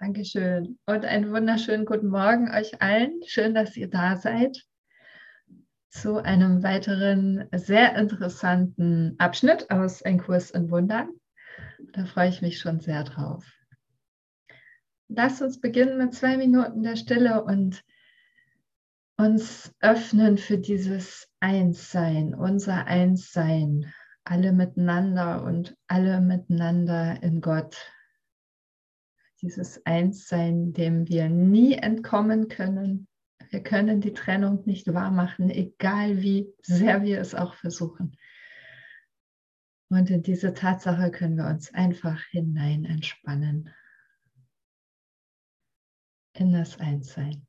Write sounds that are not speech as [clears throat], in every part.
Dankeschön. Und einen wunderschönen guten Morgen euch allen. Schön, dass ihr da seid zu einem weiteren sehr interessanten Abschnitt aus Ein Kurs in Wundern. Da freue ich mich schon sehr drauf. Lasst uns beginnen mit zwei Minuten der Stille und uns öffnen für dieses Einssein, unser Einssein, alle miteinander und alle miteinander in Gott, dieses Einssein, dem wir nie entkommen können. Wir können die Trennung nicht wahrmachen, egal wie sehr wir es auch versuchen. Und in diese Tatsache können wir uns einfach hinein entspannen. In das Einssein.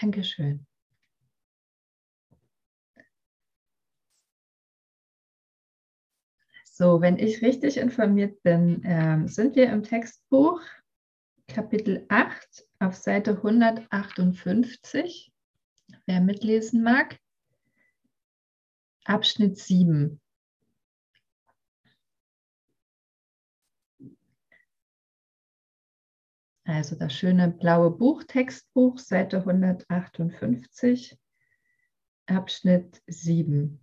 Dankeschön. So, wenn ich richtig informiert bin, äh, sind wir im Textbuch Kapitel 8 auf Seite 158. Wer mitlesen mag. Abschnitt 7. Also das schöne blaue Buch, Textbuch, Seite 158, Abschnitt 7.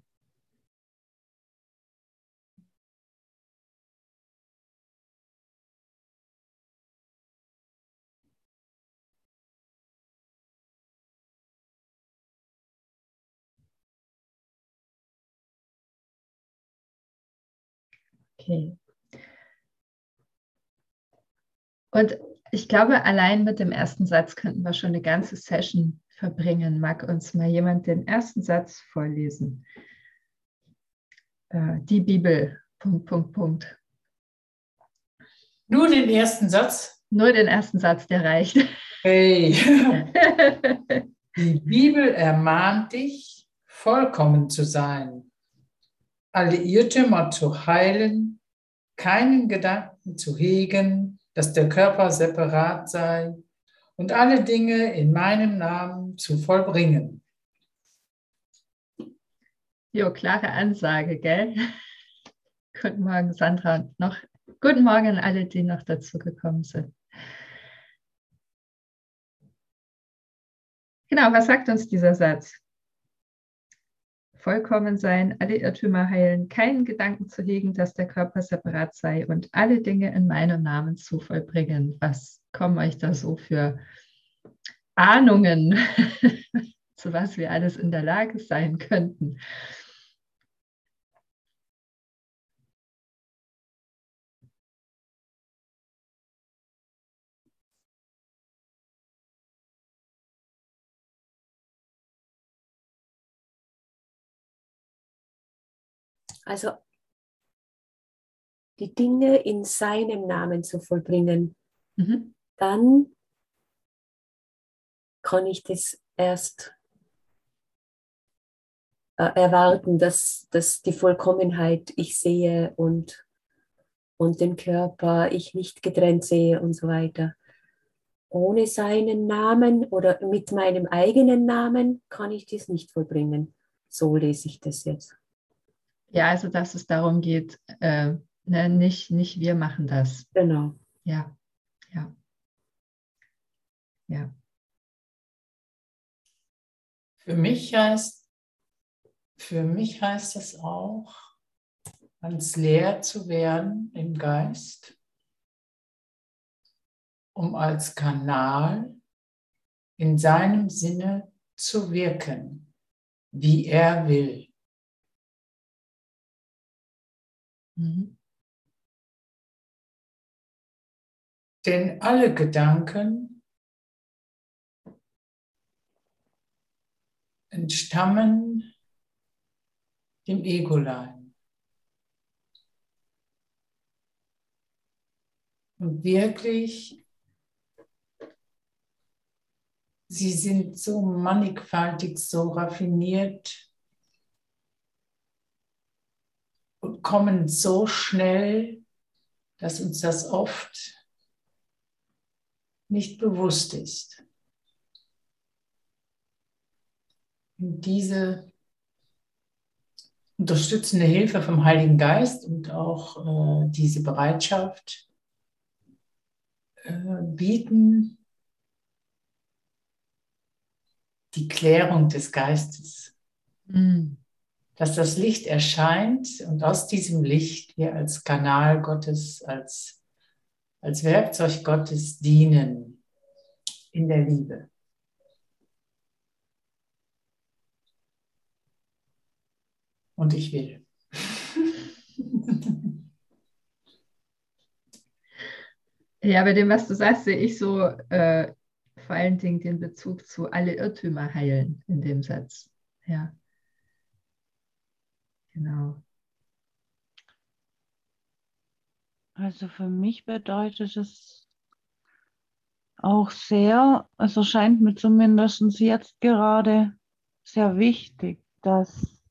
Okay. Und ich glaube, allein mit dem ersten Satz könnten wir schon eine ganze Session verbringen. Mag uns mal jemand den ersten Satz vorlesen? Äh, die Bibel, Punkt, Punkt, Punkt. Nur den ersten Satz? Nur den ersten Satz, der reicht. Hey. [laughs] Die Bibel ermahnt dich, vollkommen zu sein, alle Irrtümer zu heilen, keinen Gedanken zu hegen, dass der Körper separat sei und alle Dinge in meinem Namen zu vollbringen. Jo, klare Ansage, gell? [laughs] Guten Morgen, Sandra. Noch guten Morgen an alle, die noch dazu gekommen sind. Genau, was sagt uns dieser Satz? Vollkommen sein, alle Irrtümer heilen, keinen Gedanken zu hegen, dass der Körper separat sei und alle Dinge in meinem Namen zu vollbringen. Was kommen euch da so für Ahnungen, [laughs] zu was wir alles in der Lage sein könnten? Also die Dinge in seinem Namen zu vollbringen, mhm. dann kann ich das erst äh, erwarten, dass, dass die Vollkommenheit ich sehe und, und den Körper ich nicht getrennt sehe und so weiter. Ohne seinen Namen oder mit meinem eigenen Namen kann ich dies nicht vollbringen. So lese ich das jetzt. Ja, also dass es darum geht, äh, ne, nicht, nicht wir machen das. Genau. Ja, ja. Ja. Für mich heißt, für mich heißt es auch, ganz leer zu werden im Geist, um als Kanal in seinem Sinne zu wirken, wie er will. Mhm. Denn alle Gedanken entstammen dem Egolein. Und wirklich, sie sind so mannigfaltig, so raffiniert, kommen so schnell, dass uns das oft nicht bewusst ist. Und diese unterstützende Hilfe vom Heiligen Geist und auch äh, diese Bereitschaft äh, bieten die Klärung des Geistes. Mhm dass das Licht erscheint und aus diesem Licht wir als Kanal Gottes, als, als Werkzeug Gottes dienen in der Liebe. Und ich will. [laughs] Ja, bei dem, was du sagst, sehe ich so äh, vor allen Dingen den Bezug zu alle Irrtümer heilen in dem Satz. Ja. Genau. Also für mich bedeutet es auch sehr, es erscheint mir zumindest jetzt gerade sehr wichtig, dass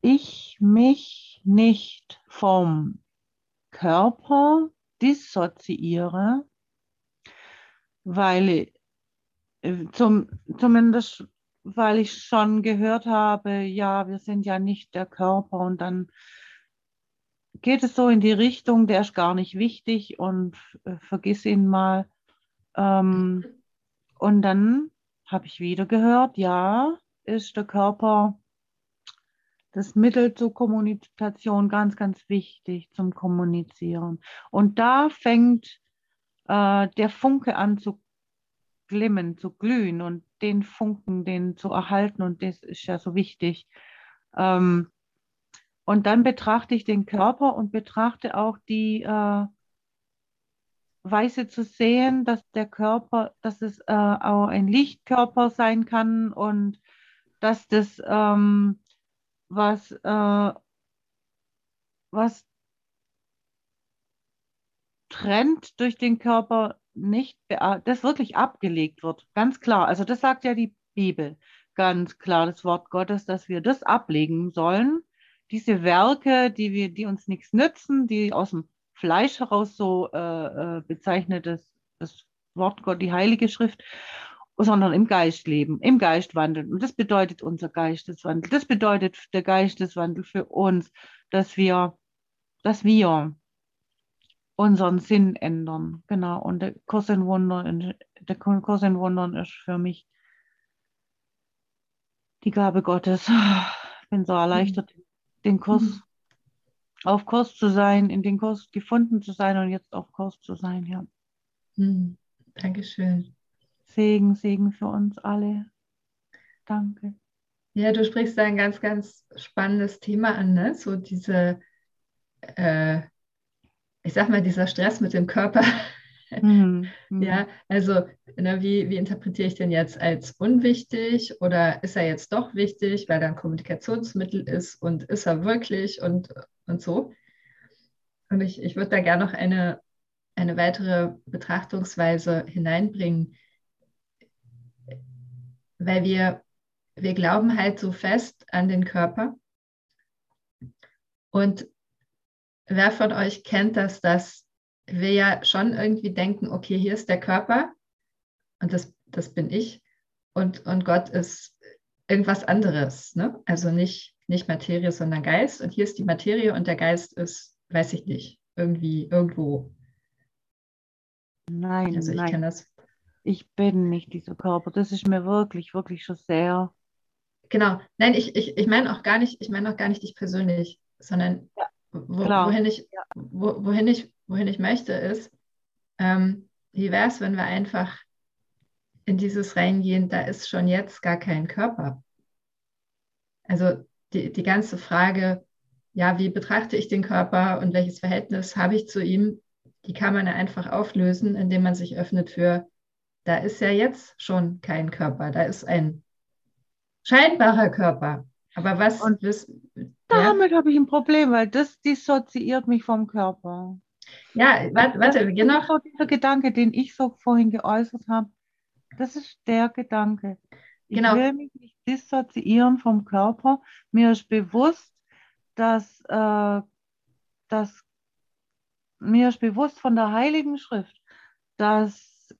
ich mich nicht vom Körper dissoziiere, weil äh, zum, zumindest weil ich schon gehört habe, ja, wir sind ja nicht der Körper und dann geht es so in die Richtung, der ist gar nicht wichtig und äh, vergiss ihn mal. Ähm, und dann habe ich wieder gehört, ja, ist der Körper das Mittel zur Kommunikation ganz, ganz wichtig zum Kommunizieren. Und da fängt äh, der Funke an zu glimmen, zu glühen und den Funken, den zu erhalten und das ist ja so wichtig. Ähm, und dann betrachte ich den Körper und betrachte auch die äh, Weise zu sehen, dass der Körper, dass es äh, auch ein Lichtkörper sein kann und dass das ähm, was, äh, was trennt durch den Körper nicht, das wirklich abgelegt wird. Ganz klar. Also das sagt ja die Bibel. Ganz klar, das Wort Gottes, dass wir das ablegen sollen. Diese Werke, die wir, die uns nichts nützen, die aus dem Fleisch heraus so äh, äh bezeichnet ist, das Wort Gott, die Heilige Schrift, sondern im Geist leben, im Geist wandeln. Und das bedeutet unser Geisteswandel. Das bedeutet der Geisteswandel für uns, dass wir, dass wir unseren Sinn ändern. Genau. Und der Kurs in Wundern, der Kurs in Wundern ist für mich die Gabe Gottes. Ich bin so erleichtert, den Kurs mhm. auf Kurs zu sein, in den Kurs gefunden zu sein und jetzt auf Kurs zu sein, ja. Mhm. Dankeschön. Segen, Segen für uns alle. Danke. Ja, du sprichst da ein ganz, ganz spannendes Thema an, ne? So diese äh, ich sag mal, dieser Stress mit dem Körper, [laughs] Mhm. Mhm. Ja, also ne, wie, wie interpretiere ich den jetzt als unwichtig oder ist er jetzt doch wichtig, weil er ein Kommunikationsmittel ist und ist er wirklich und, und so. Und ich, ich würde da gerne noch eine, eine weitere Betrachtungsweise hineinbringen, weil wir, wir glauben halt so fest an den Körper. Und wer von euch kennt das, dass wir ja schon irgendwie denken, okay, hier ist der Körper und das, das bin ich und, und Gott ist irgendwas anderes. Ne? Also nicht, nicht Materie, sondern Geist. Und hier ist die Materie und der Geist ist, weiß ich nicht, irgendwie irgendwo. Nein, Also ich nein. kenne das. Ich bin nicht dieser Körper. Das ist mir wirklich, wirklich schon sehr. Genau. Nein, ich, ich, ich meine auch gar nicht, ich meine auch gar nicht dich persönlich, sondern Ja, wo, klar. wohin ich, wo, wohin ich, wohin ich möchte, ist, ähm, wie wäre es, wenn wir einfach in dieses reingehen, da ist schon jetzt gar kein Körper. Also die, die ganze Frage, ja, wie betrachte ich den Körper und welches Verhältnis habe ich zu ihm, die kann man ja einfach auflösen, indem man sich öffnet für, da ist ja jetzt schon kein Körper, da ist ein scheinbarer Körper. Aber was Und ja, Damit habe ich ein Problem, weil das dissoziiert mich vom Körper. ja, warte, warte, Das ist so dieser Gedanke, den ich so vorhin geäußert habe. Das ist der Gedanke. Ich Genau. will mich nicht dissoziieren vom Körper. Mir ist bewusst, dass, äh, dass mir ist bewusst von der Heiligen Schrift, dass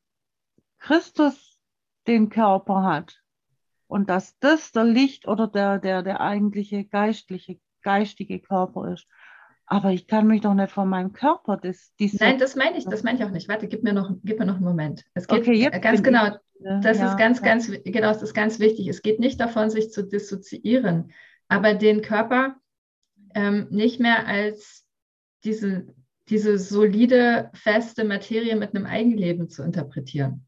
Christus den Körper hat und dass das der Licht oder der, der, der eigentliche geistliche, geistige Körper ist. Aber ich kann mich doch nicht von meinem Körper dis Nein, das meine ich, das meine ich auch nicht. Warte, gib mir noch, gib mir noch einen Moment. Es geht Okay, jetzt ganz bin ich- genau, das Ja, ist ganz, ja. ganz, genau, das ist ganz wichtig. Es geht nicht davon, sich zu dissoziieren, aber den Körper ähm, nicht mehr als diese, diese solide, feste Materie mit einem Eigenleben zu interpretieren,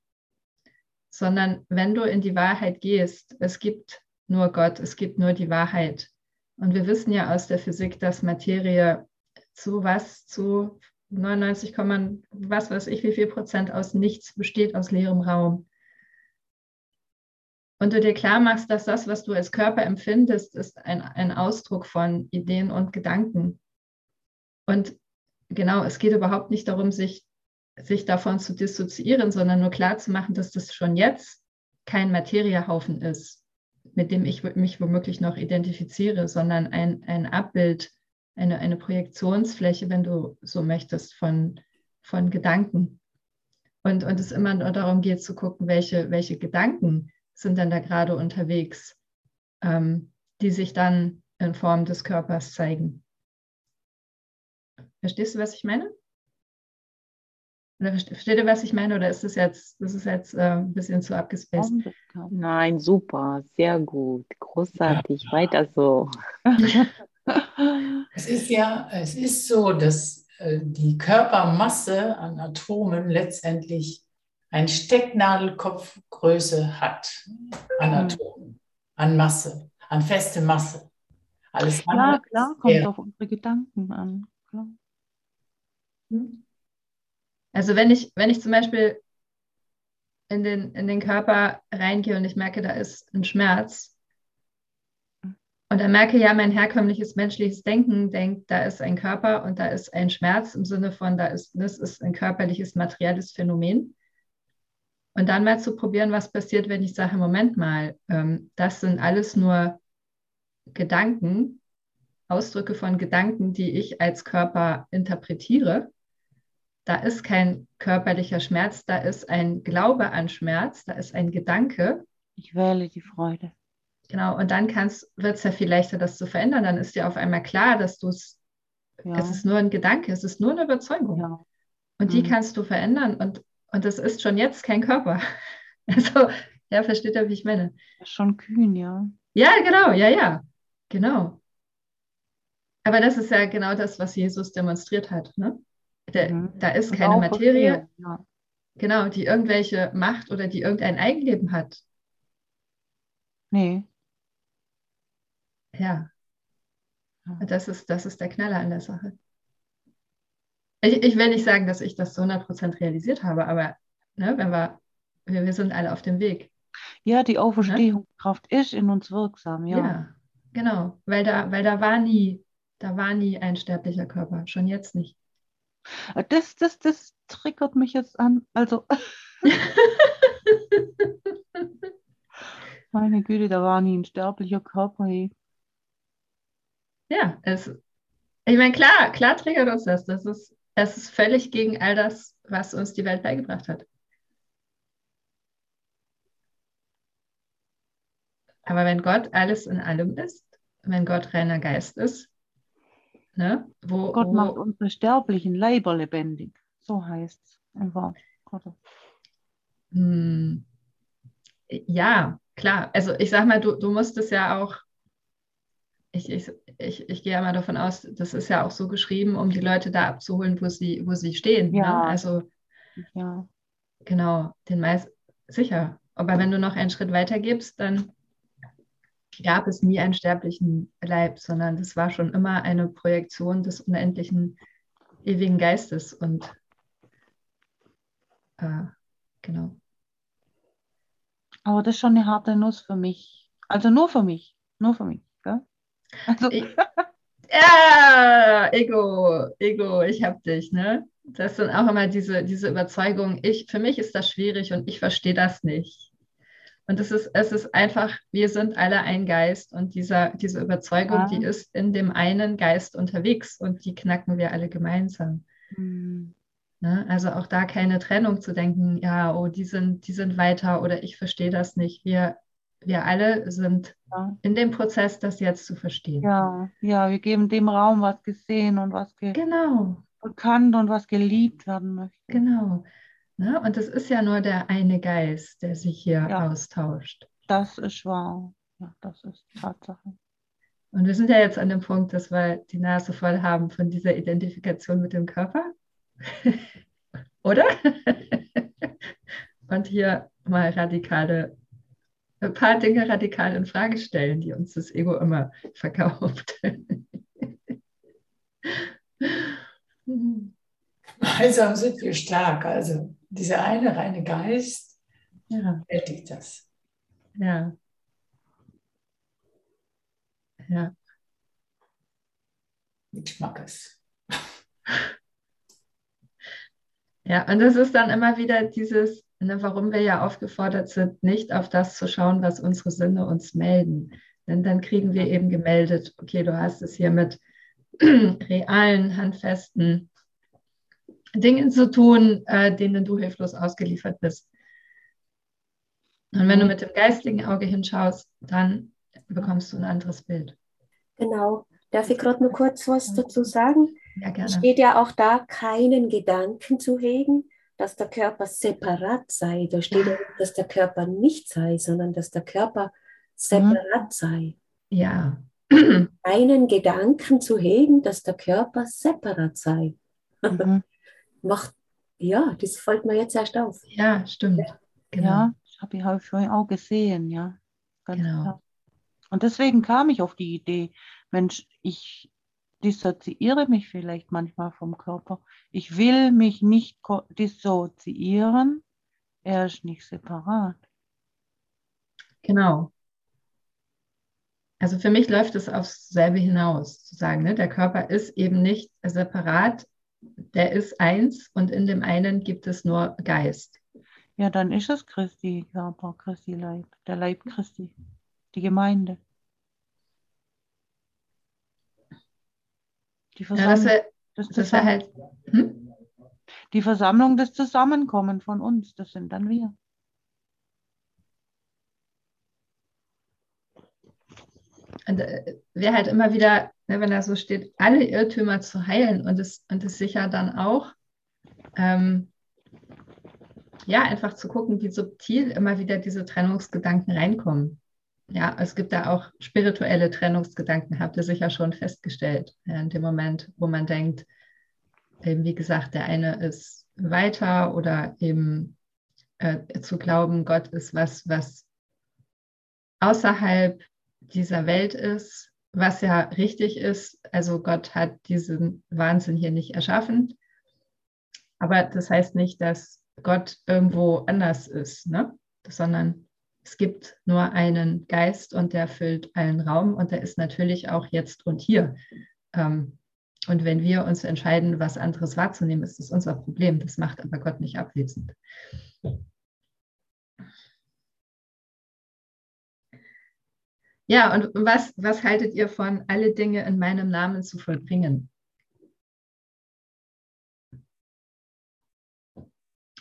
sondern wenn du in die Wahrheit gehst, es gibt nur Gott, es gibt nur die Wahrheit. Und wir wissen ja aus der Physik, dass Materie zu was, zu 99, Komma was weiß ich, wie viel Prozent aus nichts besteht, aus leerem Raum. Und du dir klar machst, dass das, was du als Körper empfindest, ist ein, ein Ausdruck von Ideen und Gedanken. Und genau, es geht überhaupt nicht darum, sich, sich davon zu dissoziieren, sondern nur klar zu machen, dass das schon jetzt kein Materiehaufen ist, mit dem ich mich womöglich noch identifiziere, sondern ein, ein Abbild, eine, eine Projektionsfläche, wenn du so möchtest, von, von Gedanken. Und, und es immer nur darum geht zu gucken, welche, welche Gedanken sind denn da gerade unterwegs, ähm, die sich dann in Form des Körpers zeigen. Verstehst du, was ich meine? Versteht ihr, was ich meine? Oder ist das jetzt, das ist jetzt äh, ein bisschen zu abgespaced? Nein, super, sehr gut, großartig, weiter so. [laughs] Es ist ja, es ist so, dass äh, die Körpermasse an Atomen letztendlich ein Stecknadelkopfgröße hat an Mhm. Atomen, an Masse, an feste Masse. Alles Ja, klar, ist kommt auf unsere Gedanken an. Klar. Also wenn ich, wenn ich zum Beispiel in den, in den Körper reingehe und ich merke, da ist ein Schmerz und dann merke, ja, mein herkömmliches menschliches Denken denkt, da ist ein Körper und da ist ein Schmerz im Sinne von, da ist, das ist ein körperliches, materielles Phänomen. Und dann mal zu probieren, was passiert, wenn ich sage, Moment mal, ähm, das sind alles nur Gedanken, Ausdrücke von Gedanken, die ich als Körper interpretiere da ist kein körperlicher Schmerz, da ist ein Glaube an Schmerz, da ist ein Gedanke. Ich wähle die Freude. Genau, und dann wird es ja viel leichter, das zu verändern. Dann ist dir auf einmal klar, dass du es, Ja. es ist nur ein Gedanke, es ist nur eine Überzeugung. ja. Und die Mhm. kannst du verändern und, und es ist schon jetzt kein Körper. [laughs] Also, ja, versteht ihr, wie ich meine? Das schon kühn, ja. Ja, genau, ja, ja, genau. Aber das ist ja genau das, was Jesus demonstriert hat. Ne? Der, Mhm. Da ist keine auch Materie, Ja. genau, die irgendwelche Macht oder die irgendein Eigenleben hat. Nee. Ja, und das ist, das ist der Knaller an der Sache. ich, ich will nicht sagen, dass ich das zu 100% realisiert habe, aber ne, wenn wir, wir, wir sind alle auf dem Weg. Ja, die Auferstehungskraft ist in uns wirksam, ja. Ja, genau. Weil da, weil da war nie, da war nie ein sterblicher Körper, schon jetzt nicht. Das, das, das triggert mich jetzt an. Also, [laughs] meine Güte, da war nie ein sterblicher Körper. Hey. Ja, es, ich meine, klar, klar triggert uns das. Das ist, es ist völlig gegen all das, was uns die Welt beigebracht hat. Aber wenn Gott alles in allem ist, wenn Gott reiner Geist ist, ne, wo, Gott wo, macht unsere sterblichen Leiber lebendig. So heißt es einfach. Hm, ja, klar. Also ich sag mal, du, du musst es ja auch, ich, ich, ich, ich gehe ja mal davon aus, das ist ja auch so geschrieben, um die Leute da abzuholen, wo sie, wo sie stehen. Ne? Ja. Also Ja. genau, den meist sicher. Aber wenn du noch einen Schritt weiter gibst, dann gab es nie einen sterblichen Leib, sondern das war schon immer eine Projektion des unendlichen ewigen Geistes und äh, genau. Aber das ist schon eine harte Nuss für mich. Also nur für mich. Nur für mich. Gell? Also, Ich- [laughs] Ja, Ego, Ego, ich hab dich, ne? Das sind auch immer diese, diese Überzeugungen. Ich, für mich ist das schwierig und ich verstehe das nicht. Und es ist, es ist einfach, wir sind alle ein Geist und dieser, diese Überzeugung, Ja. die ist in dem einen Geist unterwegs und die knacken wir alle gemeinsam. hm, Ne? Also auch da keine Trennung zu denken, ja, oh, die sind, die sind weiter oder ich verstehe das nicht. Wir, wir alle sind ja. in dem Prozess, das jetzt zu verstehen. ja, ja, wir geben dem Raum, was gesehen und was ge Genau, bekannt und was geliebt werden möchte. genau. Ne? Und es ist ja nur der eine Geist, der sich hier Ja. austauscht. Das ist wahr. Ja, das ist Tatsache. Und wir sind ja jetzt an dem Punkt, dass wir die Nase voll haben von dieser Identifikation mit dem Körper. [laughs] Oder? [laughs] Und hier mal radikale, ein paar Dinge radikal in Frage stellen, die uns das Ego immer [laughs] verkauft. Gemeinsam sind wir stark. Also dieser eine reine Geist ja, das. ja. Ja, Mit Schmackes. Ja, und das ist dann immer wieder dieses, ne, warum wir ja aufgefordert sind, nicht auf das zu schauen, was unsere Sinne uns melden. Denn dann kriegen wir eben gemeldet, okay, du hast es hier mit [clears throat] realen, handfesten Dingen zu tun, äh, denen du hilflos ausgeliefert bist. Und wenn du mit dem geistigen Auge hinschaust, dann bekommst du ein anderes Bild. Genau. Darf ich gerade nur kurz was dazu sagen? Ja, Es gerne. steht ja auch da, keinen Gedanken zu hegen, dass der Körper separat sei. Da steht ja nicht, dass der Körper nicht sei, sondern dass der Körper separat sei. Ja. Einen Gedanken zu hegen, dass der Körper separat sei. Mhm. Macht, ja, das fällt mir jetzt erst auf. Ja, stimmt. Genau. Ja, das habe ich auch vorhin auch gesehen, ja. Ganz Genau. klar. Und deswegen kam ich auf die Idee, Mensch, ich dissoziiere mich vielleicht manchmal vom Körper. Ich will mich nicht dissoziieren. Er ist nicht separat. Genau. Also für mich läuft es aufs selbe hinaus, zu sagen, ne? der Körper ist eben nicht separat, der ist eins und in dem einen gibt es nur Geist. Ja, dann ist es Christi Körper, Christi Leib, der Leib Christi, die Gemeinde. Die Ja, das Versammlung, wäre das das Zusammen- halt, hm? die Versammlung des Zusammenkommen von uns, das sind dann wir. Und äh, wäre halt immer wieder, ne, wenn da so steht, alle Irrtümer zu heilen und es, und es sicher dann auch, ähm, ja, einfach zu gucken, wie subtil immer wieder diese Trennungsgedanken reinkommen. Ja, es gibt da auch spirituelle Trennungsgedanken, habt ihr sicher schon festgestellt, ja, in dem Moment, wo man denkt, eben wie gesagt, der eine ist weiter oder eben äh, zu glauben, Gott ist was, was außerhalb dieser Welt ist, was ja richtig ist. Also Gott hat diesen Wahnsinn hier nicht erschaffen. Aber das heißt nicht, dass Gott irgendwo anders ist, ne? sondern es gibt nur einen Geist und der füllt allen Raum und der ist natürlich auch jetzt und hier. Ähm, und wenn wir uns entscheiden, was anderes wahrzunehmen, ist das unser Problem. Das macht aber Gott nicht abwesend. Ja, und was, was haltet ihr von, alle Dinge in meinem Namen zu vollbringen?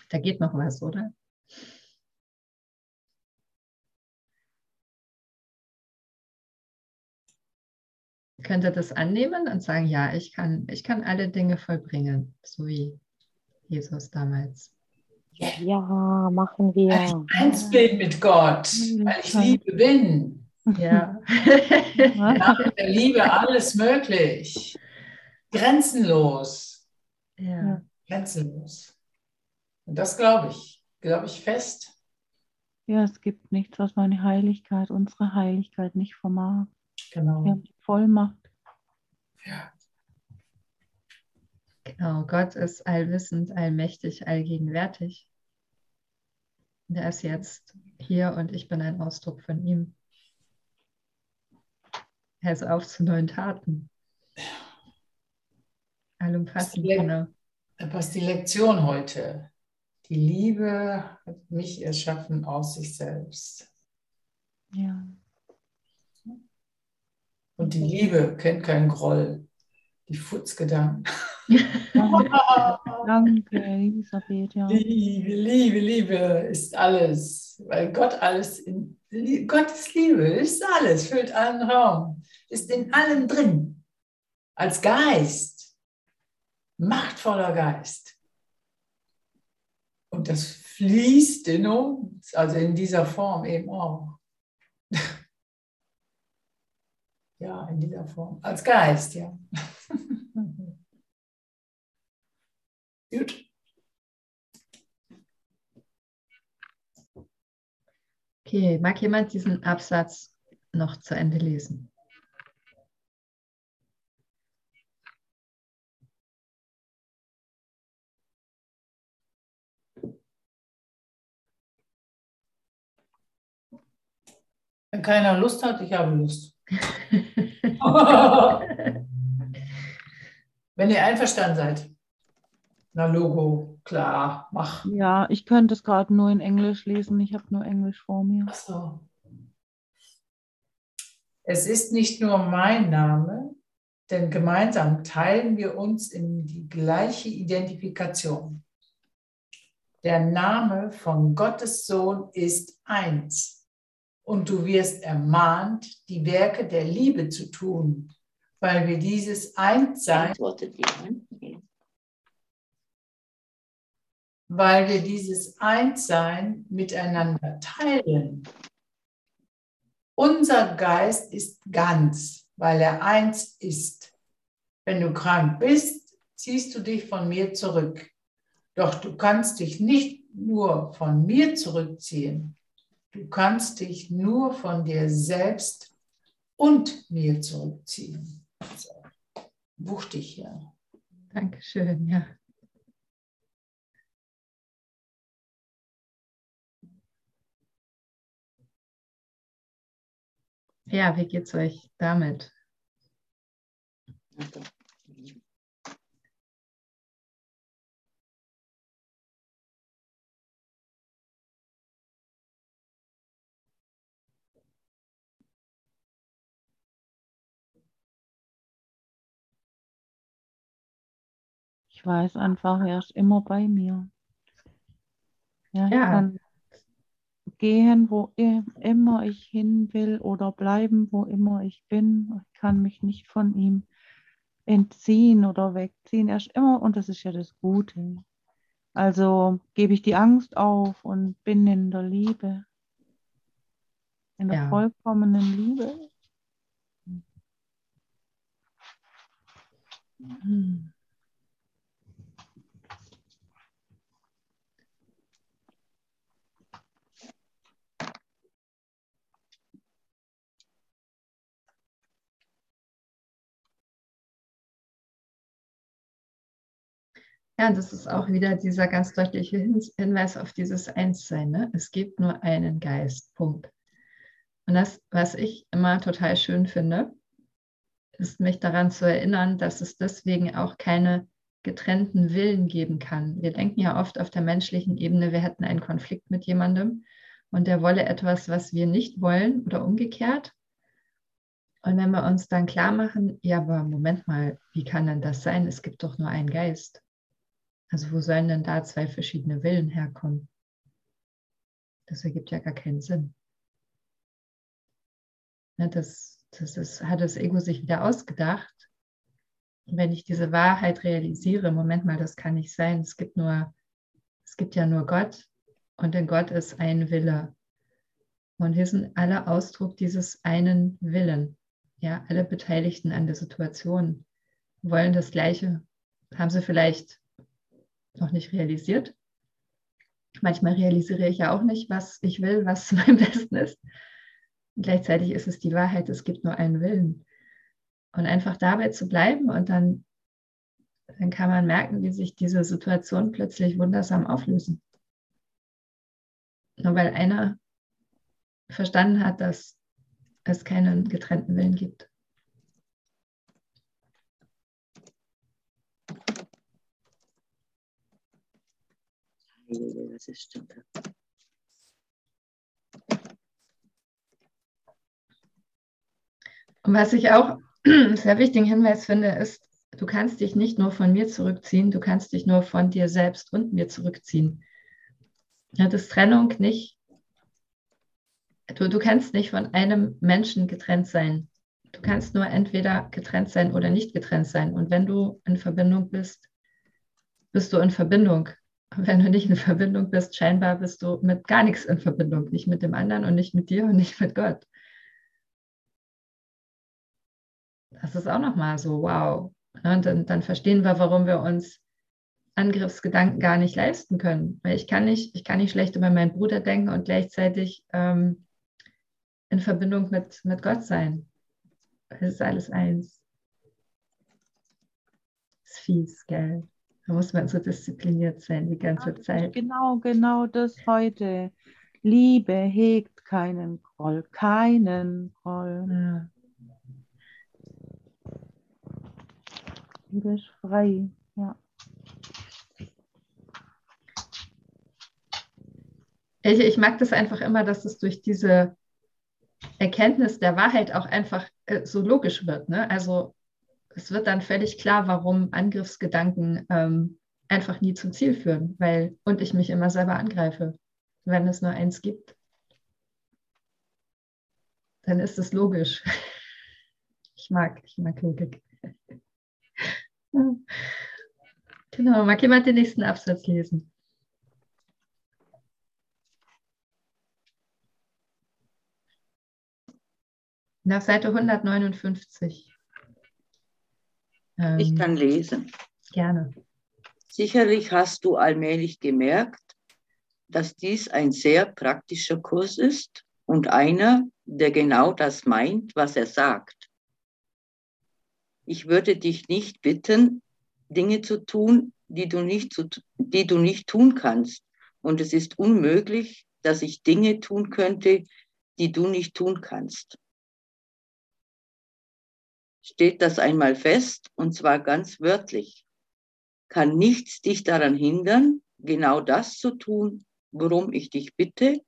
Da geht noch was, oder? Könnt ihr das annehmen und sagen, ja, ich kann, ich kann alle Dinge vollbringen, so wie Jesus damals. Ja, machen wir. Weil ich eins bin mit Gott, weil ich Liebe bin. Ja. Nach [laughs] der Liebe alles möglich. Grenzenlos. ja. Grenzenlos. Und das glaube ich, glaube ich fest. Ja, es gibt nichts, was meine Heiligkeit, unsere Heiligkeit nicht vermag. Genau. Wir haben die Vollmacht. Ja. Genau, Gott ist allwissend, allmächtig, allgegenwärtig. Und er ist jetzt hier und ich bin ein Ausdruck von ihm. Ist auf zu neuen Taten. Allumfassend, Ja. genau. Was die Lektion heute? Die Liebe hat mich erschaffen aus sich selbst. Ja. Und die Liebe kennt keinen Groll. Die Futzgedanken. [laughs] Danke, Elisabeth. Ja. Liebe, Liebe, Liebe ist alles. Weil Gott alles in Gottes Liebe ist alles, füllt allen Raum, ist in allem drin. Als Geist. Machtvoller Geist. Und das fließt in uns, also in dieser Form eben auch. [laughs] Ja, in dieser Form. Als Geist, ja. [laughs] Gut. Okay, mag jemand diesen Absatz noch zu Ende lesen? Wenn keiner Lust hat, ich habe Lust. [laughs] [laughs] Wenn ihr einverstanden seid. Na, Logo, klar, mach. ja, ich könnte es gerade nur in Englisch lesen. Ich habe nur Englisch vor mir. Ach so. Es ist nicht nur mein Name, denn gemeinsam teilen wir uns in die gleiche Identifikation. Der Name von Gottes Sohn ist eins und du wirst ermahnt, die Werke der Liebe zu tun, weil wir dieses Einssein Antwortet jemand? Weil wir dieses Einssein miteinander teilen. Unser Geist ist ganz, weil er eins ist. Wenn du krank bist, ziehst du dich von mir zurück. Doch du kannst dich nicht nur von mir zurückziehen. Du kannst dich nur von dir selbst und mir zurückziehen. So. Wuchtig hier. Dankeschön, ja. Ja, wie geht's euch damit? Also, Ich weiß einfach, er ist immer bei mir. Ja, ich Ja. kann gehen, wo immer ich hin will oder bleiben, wo immer ich bin. Ich kann mich nicht von ihm entziehen oder wegziehen. Er ist immer, und das ist ja das Gute. Also gebe ich die Angst auf und bin in der Liebe, in der Ja. vollkommenen Liebe. Hm. Ja, das ist auch wieder dieser ganz deutliche Hinweis auf dieses Einssein. Ne? Es gibt nur einen Geist. Punkt. Und das, was ich immer total schön finde, ist mich daran zu erinnern, dass es deswegen auch keine getrennten Willen geben kann. Wir denken ja oft auf der menschlichen Ebene, wir hätten einen Konflikt mit jemandem und der wolle etwas, was wir nicht wollen oder umgekehrt. Und wenn wir uns dann klar machen, ja, aber Moment mal, wie kann denn das sein? Es gibt doch nur einen Geist. Also wo sollen denn da zwei verschiedene Willen herkommen? Das ergibt ja gar keinen Sinn. Das, das ist, hat das Ego sich wieder ausgedacht. wenn ich diese Wahrheit realisiere, Moment mal, das kann nicht sein. Es gibt nur, es gibt ja nur Gott und in Gott ist ein Wille. Und wir sind alle Ausdruck dieses einen Willen. Ja, alle Beteiligten an der Situation wollen das Gleiche. Haben sie vielleicht noch nicht realisiert. Manchmal realisiere ich ja auch nicht, was ich will, was [laughs] mein Besten ist. Und gleichzeitig ist es die Wahrheit, es gibt nur einen Willen. Und einfach dabei zu bleiben und dann, dann kann man merken, wie sich diese Situation plötzlich wundersam auflösen. Nur weil einer verstanden hat, dass es keinen getrennten Willen gibt. Das ist stimmt. Und was ich auch [clears throat] sehr wichtigen Hinweis finde, ist, du kannst dich nicht nur von mir zurückziehen, du kannst dich nur von dir selbst und mir zurückziehen. Ja, das Trennung nicht, du, du kannst nicht von einem Menschen getrennt sein. Du kannst nur entweder getrennt sein oder nicht getrennt sein. Und wenn du in Verbindung bist, bist du in Verbindung wenn du nicht in Verbindung bist, scheinbar bist du mit gar nichts in Verbindung, nicht mit dem anderen und nicht mit dir und nicht mit Gott. Das ist auch nochmal so, wow. Und dann, dann verstehen wir, warum wir uns Angriffsgedanken gar nicht leisten können. Weil ich kann nicht, ich kann nicht schlecht über meinen Bruder denken und gleichzeitig ähm, in Verbindung mit, mit Gott sein. Es ist alles eins. Das ist fies, gell? Da muss man so diszipliniert sein die ganze ja, Zeit. Genau, genau das heute. Liebe hegt keinen Groll, keinen Groll. Ja. Liebe ist frei, ja. Ich, ich mag das einfach immer, dass es durch diese Erkenntnis der Wahrheit auch einfach äh, so logisch wird. Ne? Also es wird dann völlig klar, warum Angriffsgedanken ähm, einfach nie zum Ziel führen, weil und ich mich immer selber angreife. Wenn es nur eins gibt, dann ist es logisch. [laughs] Ich mag, ich mag Logik. [laughs] Genau, mag jemand den nächsten Absatz lesen? Nach Seite 159. Ähm, ich kann lesen. Gerne. Sicherlich hast du allmählich gemerkt, dass dies ein sehr praktischer Kurs ist und einer, der genau das meint, was er sagt. Ich würde dich nicht bitten, Dinge zu tun, die du nicht, zu, die du nicht tun kannst. Und es ist unmöglich, dass ich Dinge tun könnte, die du nicht tun kannst steht das einmal fest, und zwar ganz wörtlich. Kann nichts dich daran hindern, genau das zu tun, worum ich dich bitte,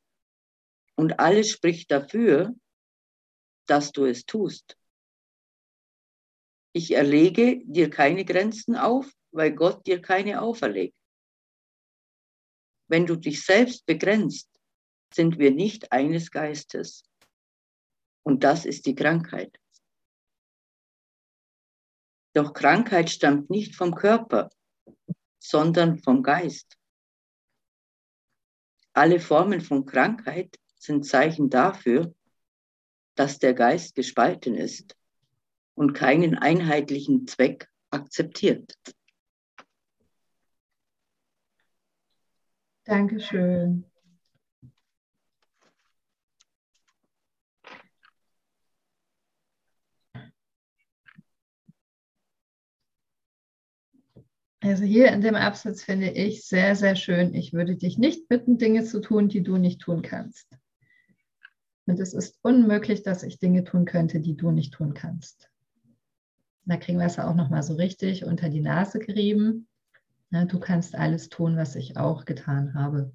und alles spricht dafür, dass du es tust. Ich erlege dir keine Grenzen auf, weil Gott dir keine auferlegt. Wenn du dich selbst begrenzt, sind wir nicht eines Geistes. Und das ist die Krankheit. Doch Krankheit stammt nicht vom Körper, sondern vom Geist. Alle Formen von Krankheit sind Zeichen dafür, dass der Geist gespalten ist und keinen einheitlichen Zweck akzeptiert. Dankeschön. Also hier in dem Absatz finde ich sehr, sehr schön. Ich würde dich nicht bitten, Dinge zu tun, die du nicht tun kannst. Und es ist unmöglich, dass ich Dinge tun könnte, die du nicht tun kannst. Da kriegen wir es auch nochmal so richtig unter die Nase gerieben. Du kannst alles tun, was ich auch getan habe.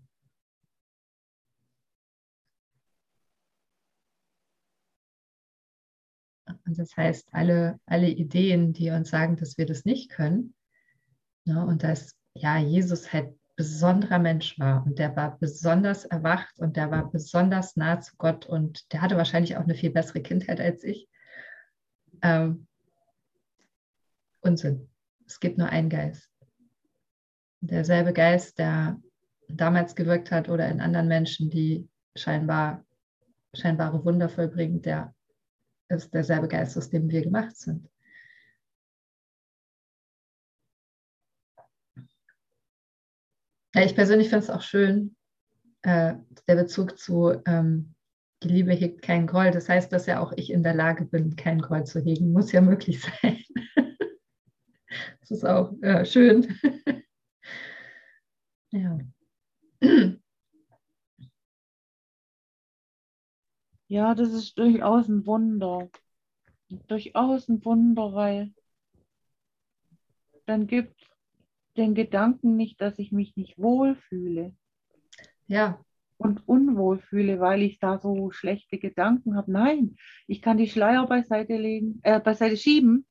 Und das heißt, alle, alle Ideen, die uns sagen, dass wir das nicht können, ne, und dass ja Jesus halt besonderer Mensch war und der war besonders erwacht und der war besonders nah zu Gott und der hatte wahrscheinlich auch eine viel bessere Kindheit als ich. Ähm, Unsinn. Es gibt nur einen Geist. Derselbe Geist, der damals gewirkt hat oder in anderen Menschen, die scheinbar scheinbare Wunder vollbringen, der ist derselbe Geist, aus dem wir gemacht sind. Ich persönlich finde es auch schön, äh, der Bezug zu ähm, die Liebe hegt keinen Groll. Das heißt, dass ja auch ich in der Lage bin, keinen Groll zu hegen. Muss ja möglich sein. [laughs] das ist auch äh, schön. [laughs] ja. Ja, das ist durchaus ein Wunder. Durchaus ein Wunder, weil dann gibt den Gedanken nicht, dass ich mich nicht wohlfühle. Ja. Und unwohl fühle, weil ich da so schlechte Gedanken habe. Nein, ich kann die Schleier beiseite legen, äh, beiseite schieben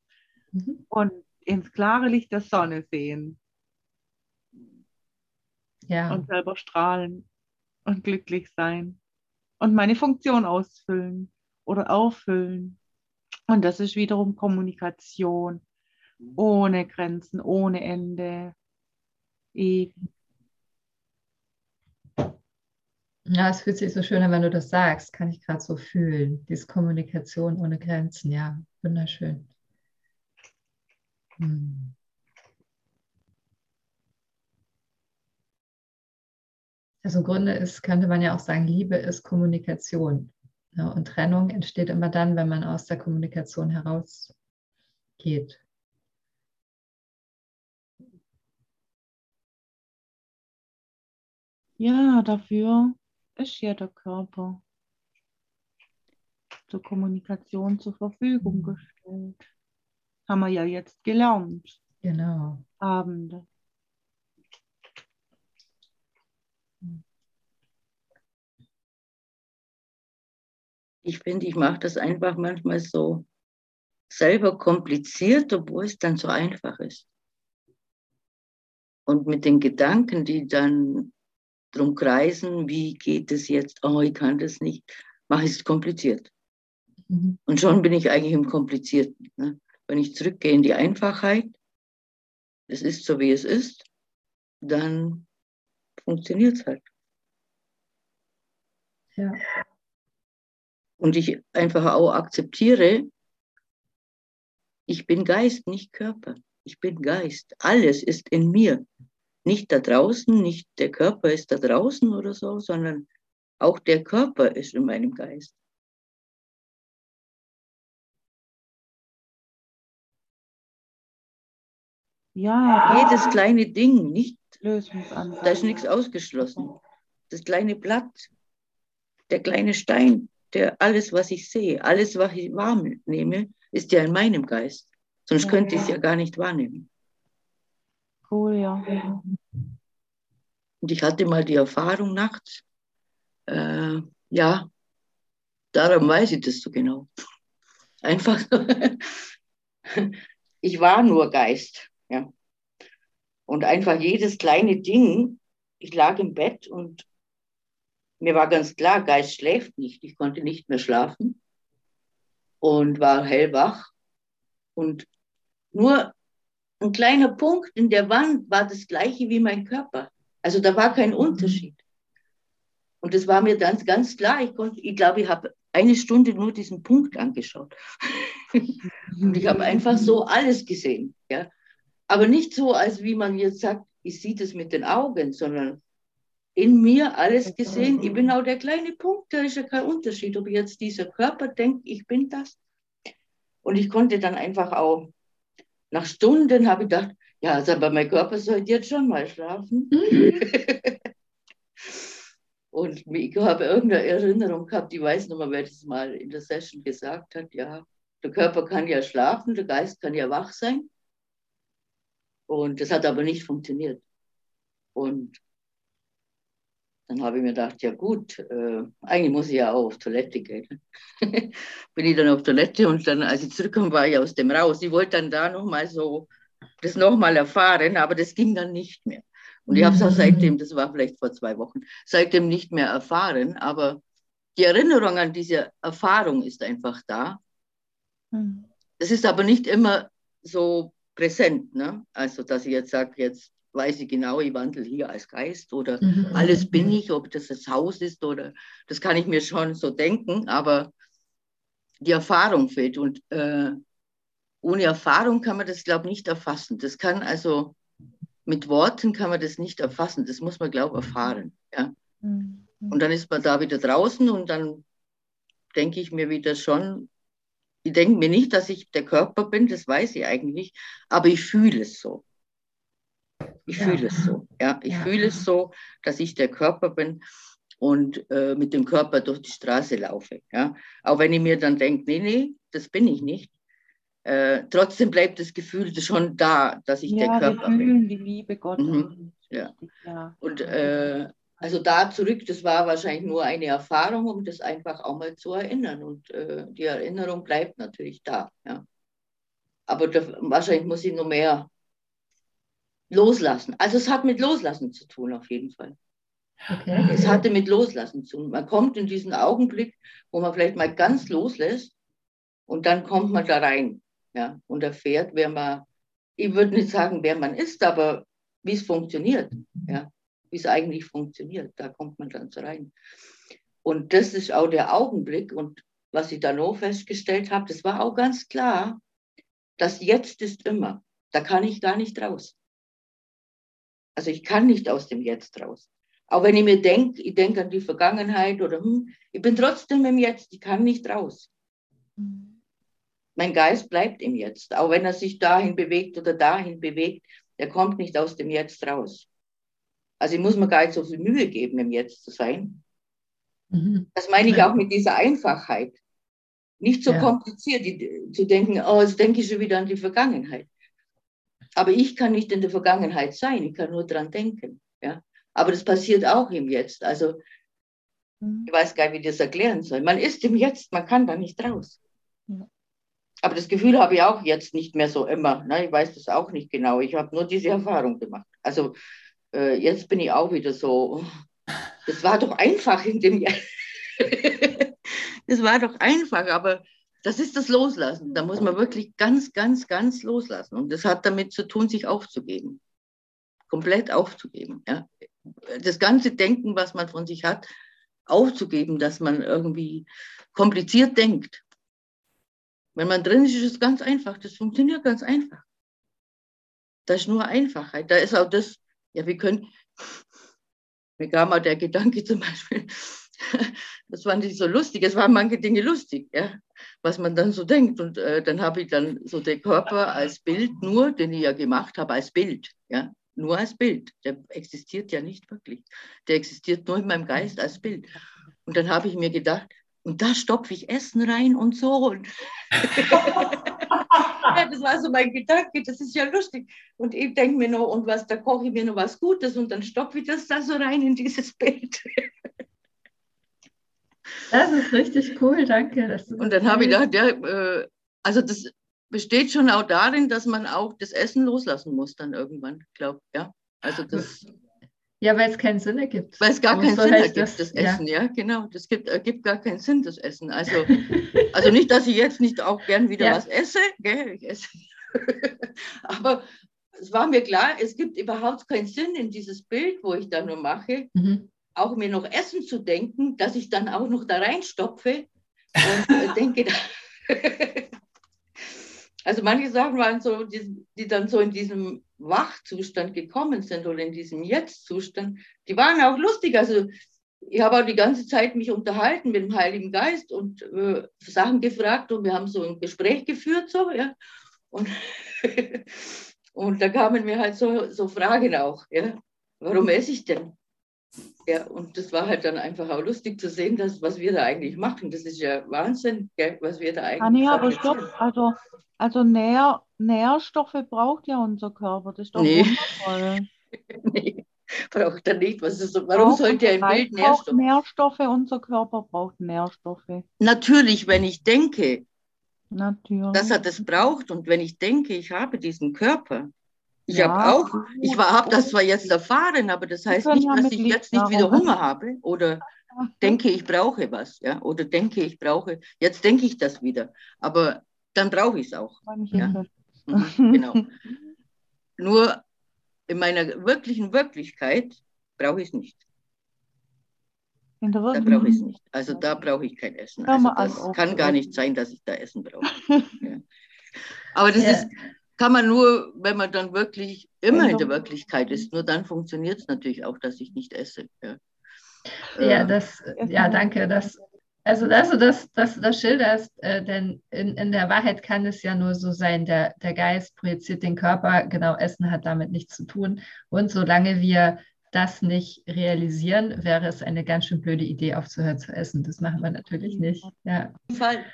mhm. und ins klare Licht der Sonne sehen. Ja. Und selber strahlen und glücklich sein und meine Funktion ausfüllen oder auffüllen. Und das ist wiederum Kommunikation ohne Grenzen, ohne Ende. Ewig. Ja, es fühlt sich so schön an, wenn du das sagst, kann ich gerade so fühlen. Diese Kommunikation ohne Grenzen, ja, wunderschön. Hm. Also im Grunde ist, könnte man ja auch sagen, Liebe ist Kommunikation. Ja, und Trennung entsteht immer dann, wenn man aus der Kommunikation herausgeht. Ja, dafür ist ja der Körper zur Kommunikation zur Verfügung mhm. gestellt. Haben wir ja jetzt gelernt. Genau. Abende. Ich finde, ich mache das einfach manchmal so selber kompliziert, obwohl es dann so einfach ist. Und mit den Gedanken, die dann drum kreisen, wie geht es jetzt, oh, ich kann das nicht, mache ich es kompliziert. Mhm. Und schon bin ich eigentlich im Komplizierten. Ne? Wenn ich zurückgehe in die Einfachheit, es ist so, wie es ist, dann funktioniert es halt. Ja und ich einfach auch akzeptiere, ich bin Geist, nicht Körper. Ich bin Geist. Alles ist in mir. Nicht da draußen, nicht der Körper ist da draußen oder so, sondern auch der Körper ist in meinem Geist. Ja. Jedes kleine Ding, nicht. Da ist nichts ausgeschlossen. Das kleine Blatt, der kleine Stein, der alles, was ich sehe, alles, was ich wahrnehme, ist ja in meinem Geist. Sonst könnte ich es ja gar nicht wahrnehmen. Cool, ja. Und ich hatte mal die Erfahrung nachts, äh, ja, darum weiß ich das so genau. [laughs] Einfach, ich war nur Geist, ja. Und einfach jedes kleine Ding, ich lag im Bett und mir war ganz klar, Geist schläft nicht. Ich konnte nicht mehr schlafen und war hellwach. Und nur ein kleiner Punkt in der Wand war das gleiche wie mein Körper. Also da war kein Unterschied. Und das war mir dann ganz klar. Ich, konnte, ich glaube, ich habe eine Stunde nur diesen Punkt angeschaut. [laughs] und ich habe einfach so alles gesehen. Ja? Aber nicht so, als wie man jetzt sagt, ich sehe das mit den Augen, sondern in mir alles gesehen. Ich bin auch der kleine Punkt, da ist ja kein Unterschied, ob jetzt dieser Körper denkt, ich bin das. Und ich konnte dann einfach auch, nach Stunden habe ich gedacht, Ja, also aber mein Körper sollte jetzt schon mal schlafen. Mhm. [laughs] Und ich habe irgendeine Erinnerung gehabt, ich weiß noch mal, wer das mal in der Session gesagt hat, ja, der Körper kann ja schlafen, der Geist kann ja wach sein. Und das hat aber nicht funktioniert. Und dann habe ich mir gedacht, ja gut, äh, eigentlich muss ich ja auch auf Toilette gehen. [laughs] Bin ich dann auf Toilette und dann, als ich zurückkam, war ich aus dem raus. Ich wollte dann da nochmal so das nochmal erfahren, aber das ging dann nicht mehr. Und ich habe es auch seitdem, das war vielleicht vor zwei Wochen, seitdem nicht mehr erfahren, aber die Erinnerung an diese Erfahrung ist einfach da. Mhm. Das ist aber nicht immer so präsent. Ne? Also, dass ich jetzt sage, jetzt weiß ich genau, ich wandle hier als Geist oder Mhm. alles bin ich, ob das das Haus ist oder das kann ich mir schon so denken, aber die Erfahrung fehlt und äh, ohne Erfahrung kann man das, glaube ich, nicht erfassen. Das kann also, mit Worten kann man das nicht erfassen, das muss man, glaube ich, erfahren. Ja? Mhm. Und dann ist man da wieder draußen und dann denke ich mir wieder schon, ich denke mir nicht, dass ich der Körper bin, das weiß ich eigentlich, aber ich fühle es so. Ich Ja. fühle es so. Ja, ich Ja. fühle es so, dass ich der Körper bin und äh, mit dem Körper durch die Straße laufe. Ja, auch wenn ich mir dann denke, nee, nee, das bin ich nicht. Äh, trotzdem bleibt das Gefühl schon da, dass ich Ja, der wir Körper bin. fühlen die Liebe Gottes. Mhm. Ja. ja. Und äh, also da zurück, das war wahrscheinlich nur eine Erfahrung, um das einfach auch mal zu erinnern. Und äh, die Erinnerung bleibt natürlich da. Ja. Aber da, wahrscheinlich muss ich noch mehr loslassen. Also es hat mit Loslassen zu tun, auf jeden Fall. Okay. Es hatte mit Loslassen zu tun. Man kommt in diesen Augenblick, wo man vielleicht mal ganz loslässt und dann kommt man da rein ja, und erfährt, wer man, ich würde nicht sagen, wer man ist, aber wie es funktioniert, ja, wie es eigentlich funktioniert. Da kommt man dann so rein. Und das ist auch der Augenblick und was ich dann auch festgestellt habe, das war auch ganz klar, das Jetzt ist immer. Da kann ich gar nicht raus. Also ich kann nicht aus dem Jetzt raus. Auch wenn ich mir denke, ich denke an die Vergangenheit oder hm, ich bin trotzdem im Jetzt, ich kann nicht raus. Mhm. Mein Geist bleibt im Jetzt, auch wenn er sich dahin bewegt oder dahin bewegt, der kommt nicht aus dem Jetzt raus. Also ich muss mir gar nicht so viel Mühe geben, im Jetzt zu sein. Mhm. Das meine ich auch mit dieser Einfachheit. Nicht so Ja. kompliziert die, zu denken, oh, jetzt denke ich schon wieder an die Vergangenheit. Aber ich kann nicht in der Vergangenheit sein, ich kann nur dran denken. Ja? Aber das passiert auch im Jetzt. Also Mhm. ich weiß gar nicht, wie ich das erklären soll. Man ist im Jetzt, man kann da nicht raus. Ja. Aber das Gefühl habe ich auch jetzt nicht mehr so immer. Ne? Ich weiß das auch nicht genau. Ich habe nur diese Erfahrung gemacht. Also äh, jetzt bin ich auch wieder so. Das war doch einfach in dem Jahr. [laughs] das war doch einfach, aber das ist das Loslassen. Da muss man wirklich ganz, ganz, ganz loslassen. Und das hat damit zu tun, sich aufzugeben. Komplett aufzugeben. Ja? Das ganze Denken, was man von sich hat, aufzugeben, dass man irgendwie kompliziert denkt. Wenn man drin ist, ist es ganz einfach. Das funktioniert ganz einfach. Da ist nur Einfachheit. Da ist auch das, ja, wir können, mir kam mal der Gedanke zum Beispiel, [laughs] das fand ich so lustig, es waren manche Dinge lustig, ja, was man dann so denkt. Und äh, dann habe ich dann so den Körper als Bild nur, den ich ja gemacht habe, als Bild, ja, nur als Bild. Der existiert ja nicht wirklich. Der existiert nur in meinem Geist als Bild. Und dann habe ich mir gedacht, und da stopfe ich Essen rein und so. Und [laughs] ja, das war so mein Gedanke, das ist ja lustig. Und ich denke mir noch, und was, da koche ich mir noch was Gutes und dann stopfe ich das da so rein in dieses Bild. [laughs] Das ist richtig cool, danke. Und das dann habe ich gedacht, ja, äh, also das besteht schon auch darin, dass man auch das Essen loslassen muss dann irgendwann, glaube ja. Also das, Ja, weil es keinen Sinn ergibt. weil es gar keinen Sinn ergibt, das, ja. Essen, ja, genau. Das gibt, ergibt gar keinen Sinn, das Essen. Also, [laughs] also nicht, dass ich jetzt nicht auch gern wieder Ja. was esse, gell, ich esse. [laughs] aber es war mir klar, es gibt überhaupt keinen Sinn in dieses Bild, wo ich da nur mache, Mhm. Auch mir noch Essen zu denken, dass ich dann auch noch da reinstopfe und äh, [laughs] denke, [laughs] also manche Sachen waren so, die, die dann so in diesem Wachzustand gekommen sind oder in diesem Jetzt-Zustand, die waren auch lustig. Also ich habe auch die ganze Zeit mich unterhalten mit dem Heiligen Geist und äh, Sachen gefragt und wir haben so ein Gespräch geführt, so, ja. Und, [laughs] Und da kamen mir halt so, so Fragen auch, ja, warum esse ich denn? Ja, und das war halt dann einfach auch lustig zu sehen, dass, was wir da eigentlich machen. Das ist ja Wahnsinn, gell, was wir da eigentlich Anja, aber fabrizieren. stopp, also, also Nähr, Nährstoffe braucht ja unser Körper. Das ist doch Nee. wundervoll. [laughs] Nee, braucht er nicht. Was ist warum Braucht sollte er im Bild braucht Nährstoffe? Nährstoffe, unser Körper braucht Nährstoffe. Natürlich, wenn ich denke, Natürlich. dass er das braucht und wenn ich denke, ich habe diesen Körper. Ich Ja, habe auch, ich habe das zwar jetzt erfahren, aber das heißt nicht, dass ich jetzt nicht wieder Hunger habe oder [laughs] denke, ich brauche was, ja, oder denke, ich brauche, jetzt denke ich das wieder, aber dann brauche ich es auch. Ja. Mhm, genau. [laughs] Nur in meiner wirklichen Wirklichkeit brauche ich es nicht. In der Da brauche ich es nicht. [laughs] Also da brauche ich kein Essen. Also das kann gar nicht sein, dass ich da Essen brauche. ja. Aber das Ja. ist, kann man nur, wenn man dann wirklich immer in der du- Wirklichkeit ist. Nur dann funktioniert es natürlich auch, dass ich nicht esse. Ja, Ja, Äh, das, ja, danke. Das, also, dass du das, dass du das schilderst, äh, denn in, in der Wahrheit kann es ja nur so sein, der, der Geist projiziert den Körper, genau, Essen hat damit nichts zu tun. Und solange wir das nicht realisieren, wäre es eine ganz schön blöde Idee, aufzuhören zu essen. Das machen wir natürlich nicht. Ja, Fall.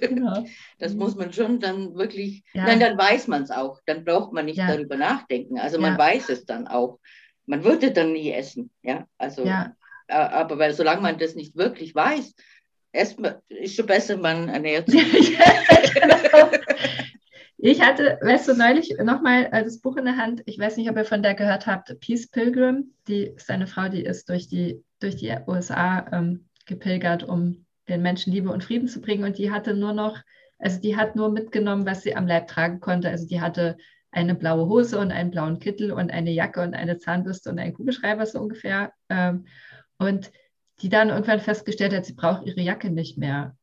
genau. [laughs] Das muss man schon dann wirklich, Ja. nein, dann weiß man es auch. Dann braucht man nicht Ja. darüber nachdenken. Also man Ja. weiß es dann auch. Man würde dann nie essen. Ja, also, Ja, aber weil solange man das nicht wirklich weiß, erstmal ist schon besser, man ernährt [laughs] sich. genau. [laughs] Ich hatte, weißt du, neulich nochmal äh, das Buch in der Hand. Ich weiß nicht, ob ihr von der gehört habt. Peace Pilgrim. Die ist eine Frau, die ist durch die, durch die USA ähm, gepilgert, um den Menschen Liebe und Frieden zu bringen. Und die hatte nur noch, also die hat nur mitgenommen, was sie am Leib tragen konnte. Also die hatte eine blaue Hose und einen blauen Kittel und eine Jacke und eine Zahnbürste und einen Kugelschreiber so ungefähr. Ähm, und die dann irgendwann festgestellt hat, sie braucht ihre Jacke nicht mehr.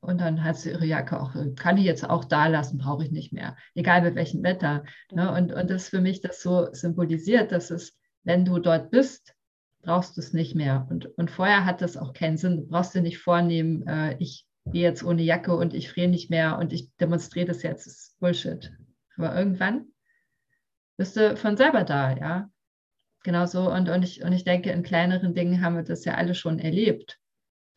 Und dann hat sie ihre Jacke auch, kann ich jetzt auch da lassen, brauche ich nicht mehr, egal bei welchem Wetter. Ne? Und, und das für mich das so symbolisiert, dass es, wenn du dort bist, brauchst du es nicht mehr. Und, und vorher hat das auch keinen Sinn. Du brauchst dir nicht vornehmen, äh, ich gehe jetzt ohne Jacke und ich friere nicht mehr und ich demonstriere das jetzt. Das ist Bullshit. Aber irgendwann bist du von selber da, ja. Genau so. Und, und, ich, und ich denke, in kleineren Dingen haben wir das ja alle schon erlebt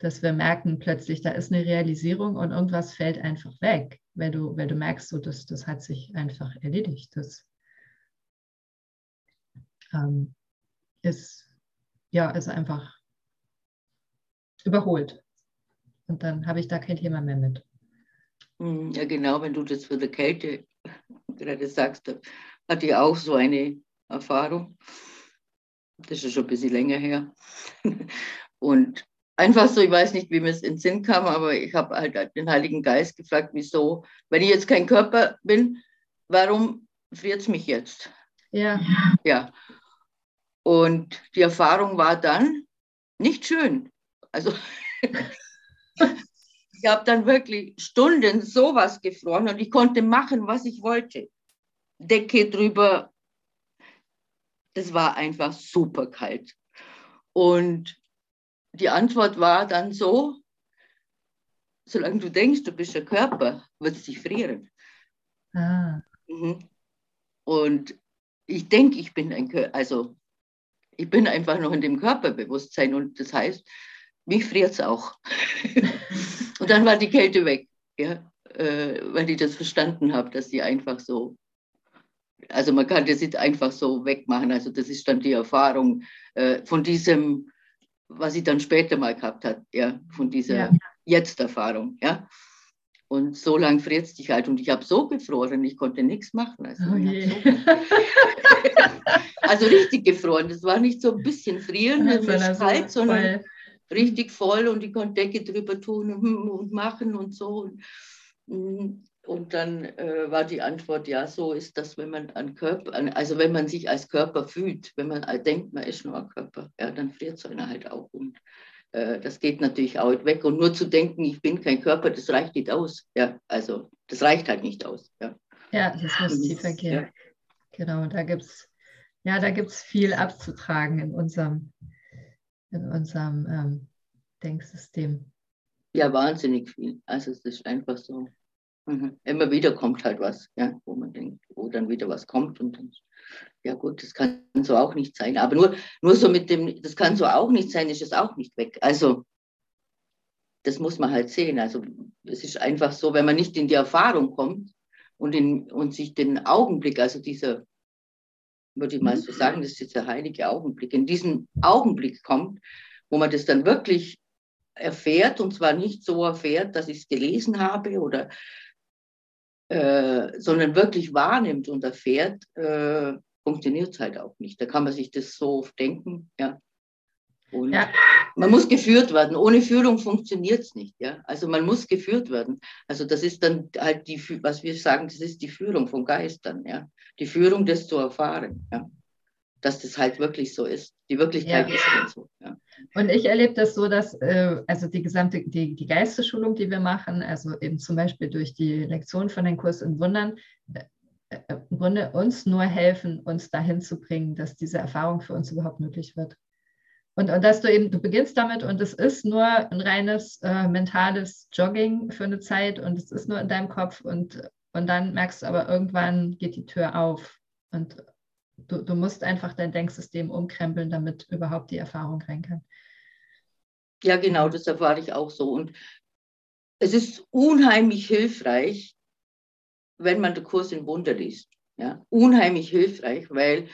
dass wir merken plötzlich, da ist eine Realisierung und irgendwas fällt einfach weg, weil du, weil du merkst, so, das, das hat sich einfach erledigt. Das ähm, ist, ja, ist einfach überholt. Und dann habe ich da kein Thema mehr mit. Hm, Ja, genau, wenn du das für die Kälte gerade sagst, da hatte ich auch so eine Erfahrung. Das ist schon ein bisschen länger her. [laughs] Und einfach so, ich weiß nicht, wie mir es in den Sinn kam, aber ich habe halt den Heiligen Geist gefragt, wieso, wenn ich jetzt kein Körper bin, warum friert es mich jetzt? Ja, Ja. Und die Erfahrung war dann nicht schön. Also [laughs] ich habe dann wirklich Stunden sowas gefroren und ich konnte machen, was ich wollte. Decke drüber. Das war einfach super kalt. Und die Antwort war dann so, solange du denkst, du bist ein Körper, wird es dich frieren. ah, Mhm. Und ich denke, ich bin ein Körper, also ich bin einfach noch in dem Körperbewusstsein und das heißt, mich friert es auch. [laughs] und dann war die Kälte weg, ja, äh, weil ich das verstanden habe, dass die einfach so, also man kann das nicht einfach so wegmachen. Also das ist dann die Erfahrung äh, von diesem, was ich dann später mal gehabt habe, ja, von dieser Ja. Jetzt-Erfahrung, ja. Und so lang friert es dich halt. Und ich habe so gefroren, ich konnte nichts machen. Also, oh so, [laughs] also richtig gefroren. Das war nicht so ein bisschen frieren, Ja, mir ist sondern so kalt, sondern voll. richtig voll und ich konnte Decke drüber tun und, und machen und so. Und, und dann äh, war die Antwort, ja, so ist das, wenn man an Körper, an, also wenn man sich als Körper fühlt, wenn man denkt, man ist nur ein Körper, ja, dann friert so einer halt auch. Und äh, das geht natürlich auch weg. Und nur zu denken, ich bin kein Körper, das reicht nicht aus. Ja, also das reicht halt nicht aus. Ja. Ja, das muss tiefer gehen. Genau, da gibt es ja, da gibt's viel abzutragen in unserem, in unserem ähm, Denksystem. Ja, wahnsinnig viel. Also es ist einfach so. Mhm. Immer wieder kommt halt was, ja, wo man denkt, wo dann wieder was kommt und dann, ja gut, das kann so auch nicht sein. Aber nur, nur so mit dem, das kann so auch nicht sein, ist es auch nicht weg. Also das muss man halt sehen. Also es ist einfach so, wenn man nicht in die Erfahrung kommt und, in, und sich den Augenblick, also dieser, würde ich mal so sagen, das ist jetzt der heilige Augenblick, in diesen Augenblick kommt, wo man das dann wirklich erfährt und zwar nicht so erfährt, dass ich es gelesen habe oder äh, sondern wirklich wahrnimmt und erfährt, äh, funktioniert es halt auch nicht. Da kann man sich das so denken, ja. Und ja. man muss geführt werden. Ohne Führung funktioniert es nicht, ja. Also man muss geführt werden. Also das ist dann halt die, was wir sagen, das ist die Führung von Geistern, ja. Die Führung, das zu erfahren, ja dass das halt wirklich so ist. Die Wirklichkeit ja. ist halt so. Ja. Und ich erlebe das so, dass äh, also die gesamte, die, die Geistesschulung, die wir machen, also eben zum Beispiel durch die Lektion von den Kurs in Wundern, äh, äh, im Grunde uns nur helfen, uns dahin zu bringen, dass diese Erfahrung für uns überhaupt möglich wird. Und, und dass du eben, du beginnst damit und es ist nur ein reines äh, mentales Jogging für eine Zeit und es ist nur in deinem Kopf und, und dann merkst du aber irgendwann geht die Tür auf und du, du musst einfach dein Denksystem umkrempeln, damit überhaupt die Erfahrung rein kann. Ja, genau, das erfahre ich auch so. Und es ist unheimlich hilfreich, wenn man den Kurs in Wunder liest. Ja, unheimlich hilfreich, weil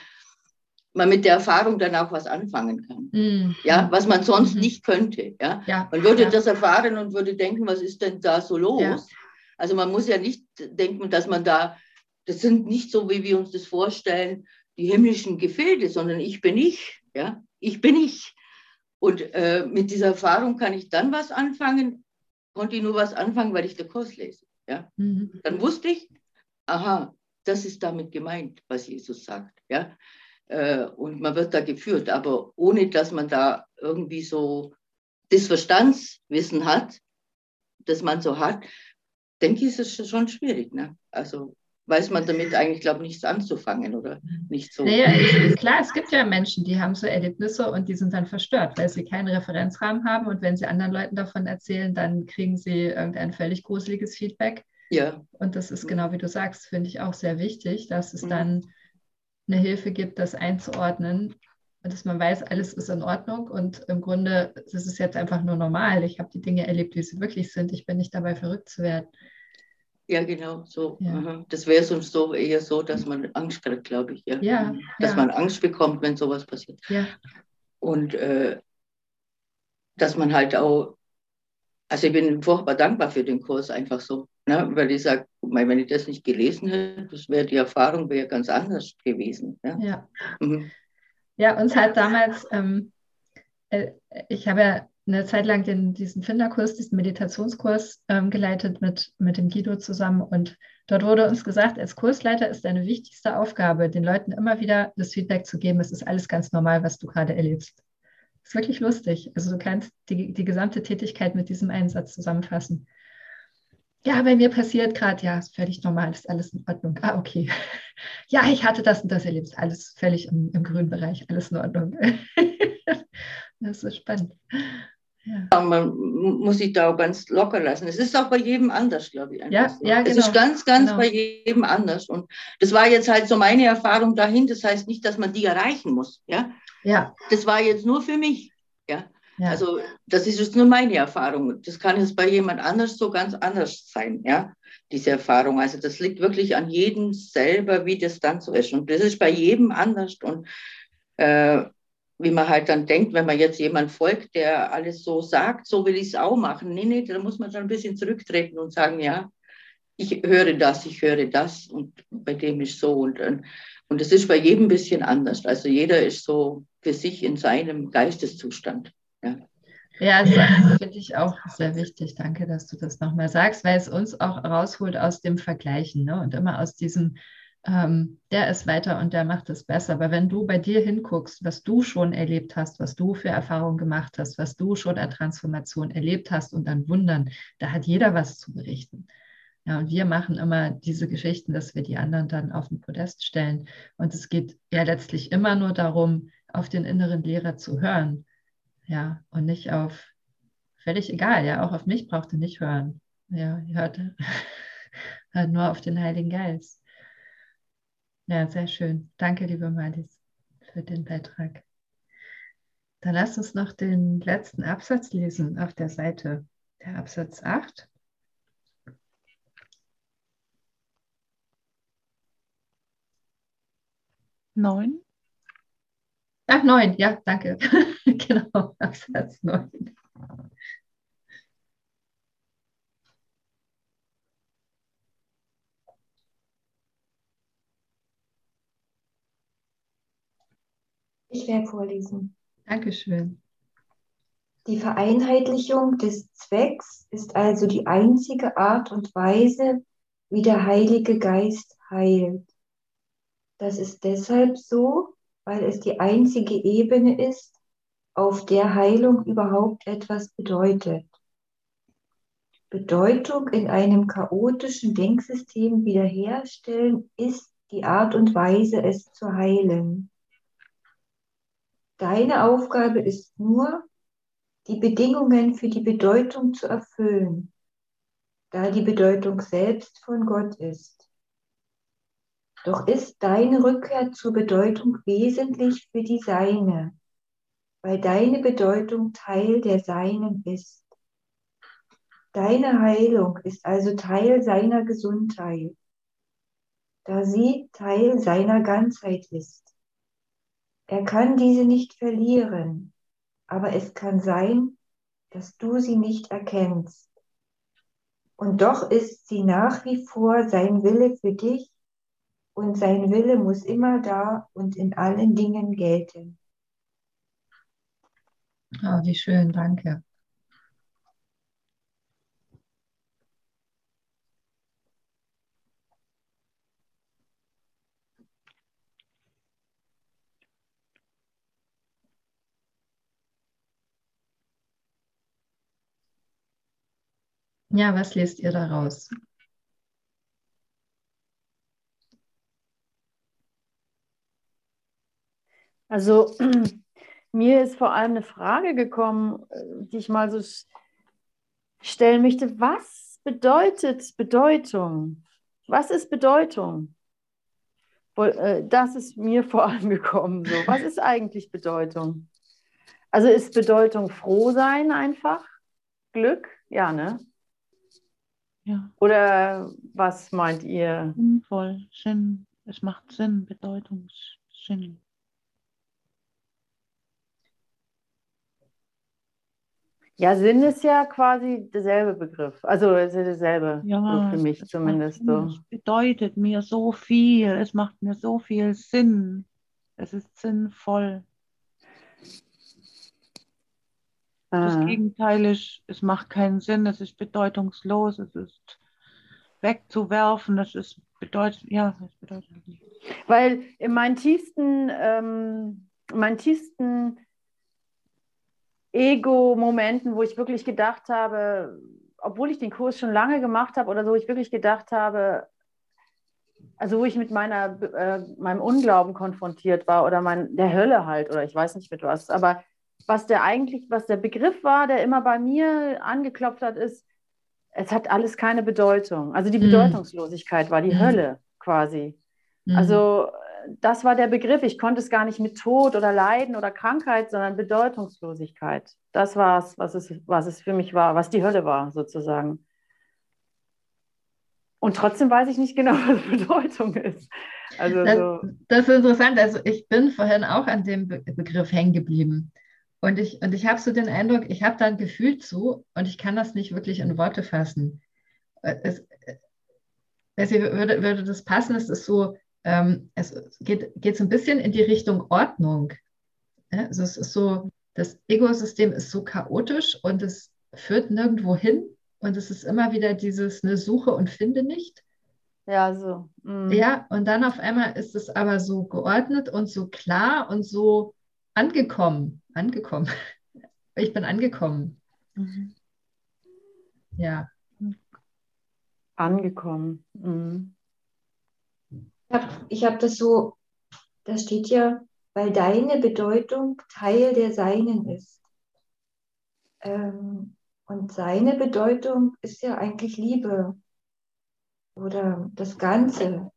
man mit der Erfahrung dann auch was anfangen kann. Mm. Ja, was man sonst mm. nicht könnte. Ja? ja man würde ja. das erfahren und würde denken, was ist denn da so los? Ja. Also man muss ja nicht denken, dass man da, das sind nicht so, wie wir uns das vorstellen, die himmlischen Gefilde, sondern ich bin ich. Ja? Ich bin ich. Und äh, mit dieser Erfahrung kann ich dann was anfangen, konnte ich nur was anfangen, weil ich den Kurs lese. Ja? Mhm. Dann wusste ich, aha, das ist damit gemeint, was Jesus sagt. Ja? Äh, und man wird da geführt, aber ohne dass man da irgendwie so das Verstandswissen hat, das man so hat, denke ich, ist es schon schwierig. Ne? Also weiß man damit eigentlich, glaube ich, nichts anzufangen oder nicht so. Naja, klar, es gibt ja Menschen, die haben so Erlebnisse und die sind dann verstört, weil sie keinen Referenzrahmen haben und wenn sie anderen Leuten davon erzählen, dann kriegen sie irgendein völlig gruseliges Feedback. Ja. Und das ist genau wie du sagst, finde ich auch sehr wichtig, dass es mhm. dann eine Hilfe gibt, das einzuordnen und dass man weiß, alles ist in Ordnung und im Grunde das ist jetzt einfach nur normal. Ich habe die Dinge erlebt, wie sie wirklich sind. Ich bin nicht dabei, verrückt zu werden. Ja, genau, so. Ja. Das wäre sonst so eher so, dass man Angst kriegt, glaube ich. Ja. ja dass ja. man Angst bekommt, wenn sowas passiert. Ja. Und äh, dass man halt auch, also ich bin furchtbar dankbar für den Kurs, einfach so. Ne? Weil ich sage, wenn ich das nicht gelesen hätte, das wäre die Erfahrung wäre ganz anders gewesen. Ja, ja. Mhm. ja uns hat damals, ähm, äh, ich habe ja eine Zeit lang den, diesen Finderkurs, diesen Meditationskurs ähm, geleitet mit, mit dem Guido zusammen. Und dort wurde uns gesagt, als Kursleiter ist deine wichtigste Aufgabe, den Leuten immer wieder das Feedback zu geben, es ist alles ganz normal, was du gerade erlebst. Das ist wirklich lustig. Also du kannst die, die gesamte Tätigkeit mit diesem Einsatz zusammenfassen. Ja, bei mir passiert gerade, ja, ist völlig normal, ist alles in Ordnung. Ah, okay. [laughs] Ja, ich hatte das und das erlebt, alles völlig im, im grünen Bereich, alles in Ordnung. [laughs] das ist spannend. Ja. Man muss sich da auch ganz locker lassen. Es ist auch bei jedem anders, glaube ich. Ja, ja, genau. Es ist ganz, ganz genau. bei jedem anders. Und das war jetzt halt so meine Erfahrung dahin. Das heißt nicht, dass man die erreichen muss. Ja. ja. Das war jetzt nur für mich. Ja. ja. Also das ist jetzt nur meine Erfahrung. Das kann jetzt bei jemand anders so ganz anders sein. Ja. Diese Erfahrung. Also das liegt wirklich an jedem selber, wie das dann so ist. Und das ist bei jedem anders. Und äh, wie man halt dann denkt, wenn man jetzt jemand folgt, der alles so sagt, so will ich es auch machen. Nee, nee, da muss man schon ein bisschen zurücktreten und sagen, ja, ich höre das, ich höre das und bei dem ist so und und es ist bei jedem ein bisschen anders. Also jeder ist so für sich in seinem Geisteszustand. Ja. Ja, das finde ich auch sehr wichtig. Danke, dass du das nochmal sagst, weil es uns auch rausholt aus dem Vergleichen ne? und immer aus diesem, ähm, der ist weiter und der macht es besser. Aber wenn du bei dir hinguckst, was du schon erlebt hast, was du für Erfahrungen gemacht hast, was du schon an Transformation erlebt hast und an Wundern, da hat jeder was zu berichten. Ja, und wir machen immer diese Geschichten, dass wir die anderen dann auf den Podest stellen. Und es geht ja letztlich immer nur darum, auf den inneren Lehrer zu hören. Ja, und nicht auf, völlig egal, ja, auch auf mich braucht ihr nicht hören. Ja, hört, [laughs] hört nur auf den Heiligen Geist. Ja, sehr schön. Danke, liebe Malis, für den Beitrag. Dann lass uns noch den letzten Absatz lesen auf der Seite, der Absatz 8. Neun. Ach, neun, ja, danke. [laughs] genau, Absatz neun. Ich werde vorlesen. Dankeschön. Die Vereinheitlichung des Zwecks ist also die einzige Art und Weise, wie der Heilige Geist heilt. Das ist deshalb so, weil es die einzige Ebene ist, auf der Heilung überhaupt etwas bedeutet. Bedeutung in einem chaotischen Denksystem wiederherstellen ist die Art und Weise, es zu heilen. Deine Aufgabe ist nur, die Bedingungen für die Bedeutung zu erfüllen, da die Bedeutung selbst von Gott ist. Doch ist deine Rückkehr zur Bedeutung wesentlich für die Seine, weil deine Bedeutung Teil der Seinen ist. Deine Heilung ist also Teil seiner Gesundheit, da sie Teil seiner Ganzheit ist. Er kann diese nicht verlieren, aber es kann sein, dass du sie nicht erkennst. Und doch ist sie nach wie vor sein Wille für dich und sein Wille muss immer da und in allen Dingen gelten. Oh, wie schön, danke. Ja, was lest ihr daraus? Also [clears throat] mir ist vor allem eine Frage gekommen, äh, die ich mal so stellen möchte. Was bedeutet Bedeutung? Was ist Bedeutung? Äh, das ist mir [laughs] vor allem gekommen. So. Was ist eigentlich Bedeutung? Also ist Bedeutung froh sein einfach? Glück? Ja, ne? Ja. Oder was meint ihr? Sinnvoll, Sinn. Es macht Sinn, Bedeutungssinn. Ja, Sinn ist ja quasi derselbe Begriff. Also es ist derselbe Ja, so für mich es zumindest. So. Es bedeutet mir so viel. Es macht mir so viel Sinn. Es ist sinnvoll. Das Ah. Gegenteil ist, es macht keinen Sinn, es ist bedeutungslos, es ist wegzuwerfen, es ist bedeutet, ja, es bedeutet nicht. Weil in meinen tiefsten, ähm, in meinen tiefsten Ego-Momenten, wo ich wirklich gedacht habe, obwohl ich den Kurs schon lange gemacht habe oder so, ich wirklich gedacht habe, also wo ich mit meiner, äh, meinem Unglauben konfrontiert war oder mein, der Hölle halt oder ich weiß nicht mit was, aber was der eigentlich, was der Begriff war, der immer bei mir angeklopft hat, ist, es hat alles keine Bedeutung. Also die Mhm. Bedeutungslosigkeit war die Mhm. Hölle quasi. Mhm. Also das war der Begriff. Ich konnte es gar nicht mit Tod oder Leiden oder Krankheit, sondern Bedeutungslosigkeit. Das war es, was es, was es für mich war, was die Hölle war, sozusagen. Und trotzdem weiß ich nicht genau, [laughs] was Bedeutung ist. Also Das, so, das ist interessant. Also ich bin vorhin auch an dem Be Begriff hängen geblieben. Und ich, und ich habe so den Eindruck, ich habe da ein Gefühl zu und ich kann das nicht wirklich in Worte fassen. Äh, Es, äh, es würde, würde das passen, es ist so, ähm, es geht, geht so ein bisschen in die Richtung Ordnung. Also es ist so, das Ego-System ist so chaotisch und es führt nirgendwo hin und es ist immer wieder dieses ne, Suche und finde nicht. ja, so. mm. Ja, und dann auf einmal ist es aber so geordnet und so klar und so angekommen. Angekommen. [laughs] Ich bin angekommen. Mhm. Ja. Angekommen. Mm. Ich habe das so, da steht ja, weil deine Bedeutung Teil der Seinen ist. Ähm, und seine Bedeutung ist ja eigentlich Liebe. oder das Ganze.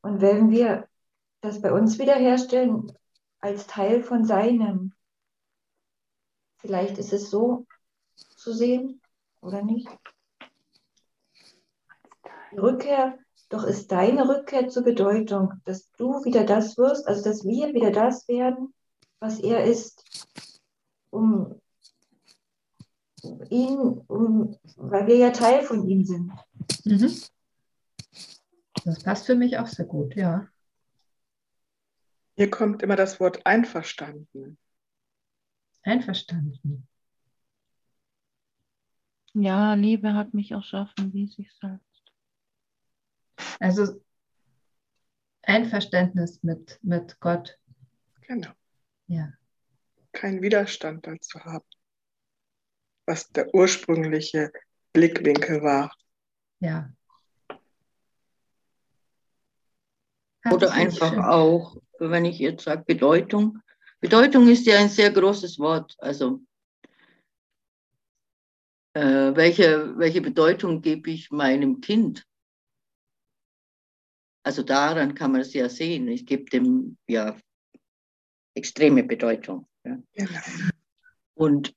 Und wenn wir das bei uns wiederherstellen als Teil von seinem, vielleicht ist es so zu sehen oder nicht. Die Rückkehr, doch ist deine Rückkehr zur Bedeutung, dass du wieder das wirst, also dass wir wieder das werden, was er ist, um ihn, um, weil wir ja Teil von ihm sind. Mhm. Das passt für mich auch sehr gut, ja. Hier kommt immer das Wort einverstanden. Einverstanden. Ja, Liebe hat mich erschaffen, wie sich selbst. Also Einverständnis mit, mit Gott. Genau. Ja. Kein Widerstand dazu haben, was der ursprüngliche Blickwinkel war. Ja. Oder einfach auch, wenn ich jetzt sage Bedeutung. Bedeutung ist ja ein sehr großes Wort. Also äh, welche, welche Bedeutung gebe ich meinem Kind? Also daran kann man es ja sehen. Ich gebe dem ja extreme Bedeutung. Ja. Genau. Und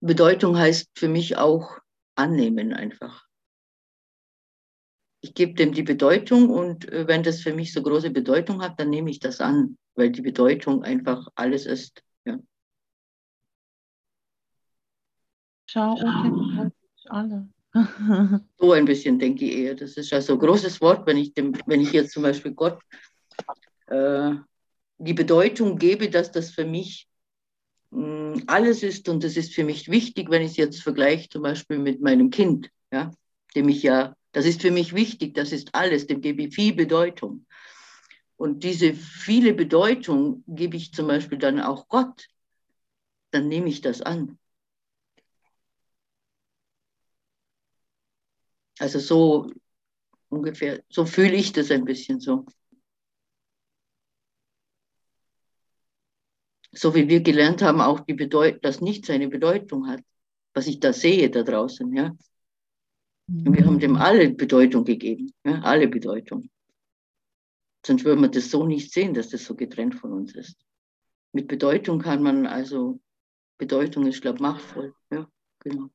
Bedeutung heißt für mich auch annehmen einfach. Ich gebe dem die Bedeutung und äh, wenn das für mich so große Bedeutung hat, dann nehme ich das an, weil die Bedeutung einfach alles ist. Ja. Schau, Ute, alle. [laughs] So ein bisschen denke ich eher. Das ist ja so ein großes Wort, wenn ich, dem, wenn ich jetzt zum Beispiel Gott äh, die Bedeutung gebe, dass das für mich mh, alles ist und das ist für mich wichtig, wenn ich es jetzt vergleiche zum Beispiel mit meinem Kind, ja, dem ich ja, das ist für mich wichtig, das ist alles, dem gebe ich viel Bedeutung. Und diese viele Bedeutung gebe ich zum Beispiel dann auch Gott, dann nehme ich das an. Also so ungefähr, so fühle ich das ein bisschen so. So wie wir gelernt haben, auch die Bedeutung, dass nichts eine Bedeutung hat, was ich da sehe da draußen, ja. Und wir haben dem alle Bedeutung gegeben, ja, alle Bedeutung. Sonst würde man das so nicht sehen, dass das so getrennt von uns ist. Mit Bedeutung kann man also, Bedeutung ist, glaube ich, machtvoll, ja, genau.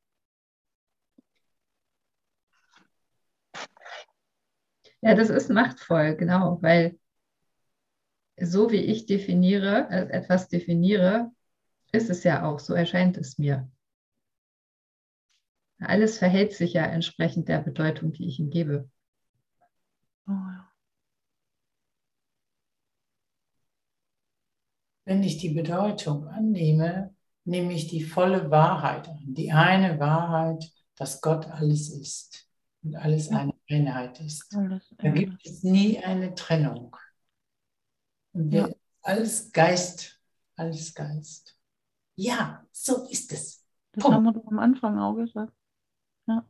Ja, das ist machtvoll, genau, weil so wie ich definiere, äh, etwas definiere, ist es ja auch, so erscheint es mir. Alles verhält sich ja entsprechend der Bedeutung, die ich ihm gebe. Oh, ja. Wenn ich die Bedeutung annehme, nehme ich die volle Wahrheit an. Die eine Wahrheit, dass Gott alles ist und alles eine Einheit ist. Da gibt es nie eine Trennung. Und wir, Ja. alles Geist, alles Geist. Ja, so ist es. Das Punkt. haben wir doch am Anfang auch gesagt. Ja.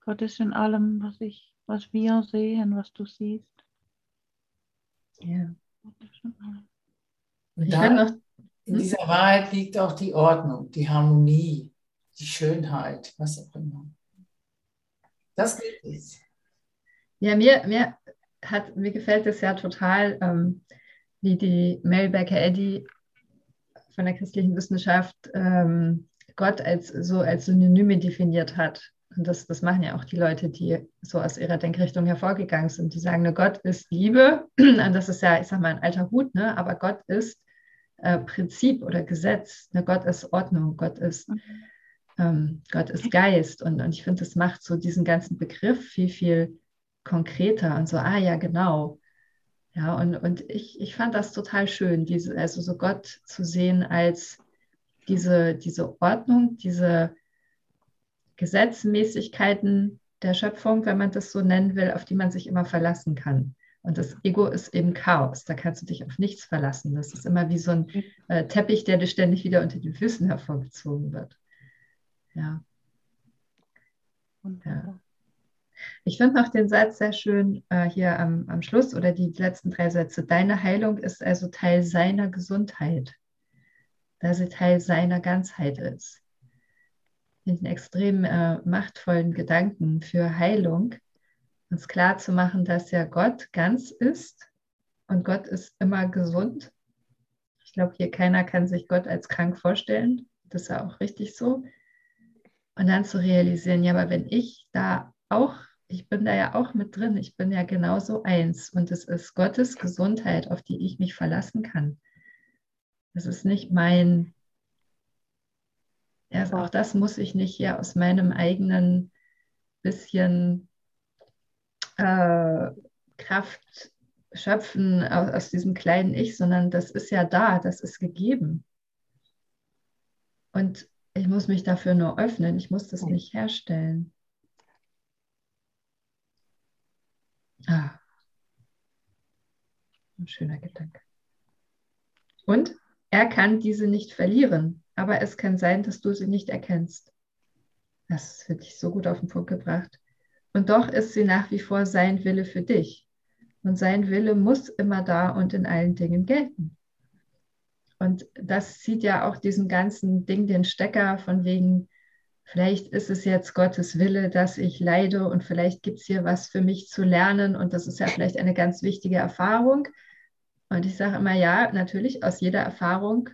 Gott ist in allem, was ich, was wir sehen, was du siehst. Ja. Und da, in dieser Wahrheit liegt auch die Ordnung, die Harmonie, die Schönheit, was auch immer. Das gilt es. ja, mir, mir, hat, mir gefällt es ja total, ähm, wie die Mary Baker Eddy von der christlichen Wissenschaft ähm, Gott als so als Synonyme definiert hat. Und das, das machen ja auch die Leute, die so aus ihrer Denkrichtung hervorgegangen sind. Die sagen, ne, Gott ist Liebe. [clears throat] Und das ist ja, ich sag mal, ein alter Hut, ne? aber Gott ist äh, Prinzip oder Gesetz. Ne? Gott ist Ordnung, Gott ist, ähm, Gott ist Geist. Und, und ich finde, das macht so diesen ganzen Begriff viel, viel konkreter und so, ah ja, genau. Ja, und, und ich, ich fand das total schön, diese, also so Gott zu sehen als diese, diese Ordnung, diese Gesetzmäßigkeiten der Schöpfung, wenn man das so nennen will, auf die man sich immer verlassen kann. Und das Ego ist eben Chaos, da kannst du dich auf nichts verlassen. Das ist immer wie so ein äh, Teppich, der dir ständig wieder unter den Füßen hervorgezogen wird. Ja. Wunderbar. Ich finde noch den Satz sehr schön äh, hier am, am Schluss oder die letzten drei Sätze. Deine Heilung ist also Teil seiner Gesundheit, da sie Teil seiner Ganzheit ist. den extrem äh, machtvollen Gedanken für Heilung, uns klar zu machen, dass ja Gott ganz ist und Gott ist immer gesund. Ich glaube, hier keiner kann sich Gott als krank vorstellen. Das ist ja auch richtig so. Und dann zu realisieren, ja, aber wenn ich da auch, ich bin da ja auch mit drin, ich bin ja genauso eins und es ist Gottes Gesundheit, auf die ich mich verlassen kann. Das ist nicht mein also auch das muss ich nicht hier aus meinem eigenen bisschen äh, Kraft schöpfen aus, aus diesem kleinen Ich, sondern das ist ja da, das ist gegeben. Und ich muss mich dafür nur öffnen, ich muss das nicht herstellen. Ah, ein schöner Gedanke. Und er kann diese nicht verlieren aber es kann sein, dass du sie nicht erkennst. Das wird dich so gut auf den Punkt gebracht. Und doch ist sie nach wie vor sein Wille für dich. Und sein Wille muss immer da und in allen Dingen gelten. Und das zieht ja auch diesen ganzen Ding den Stecker von wegen, vielleicht ist es jetzt Gottes Wille, dass ich leide und vielleicht gibt es hier was für mich zu lernen und das ist ja vielleicht eine ganz wichtige Erfahrung. Und ich sage immer, ja, natürlich, aus jeder Erfahrung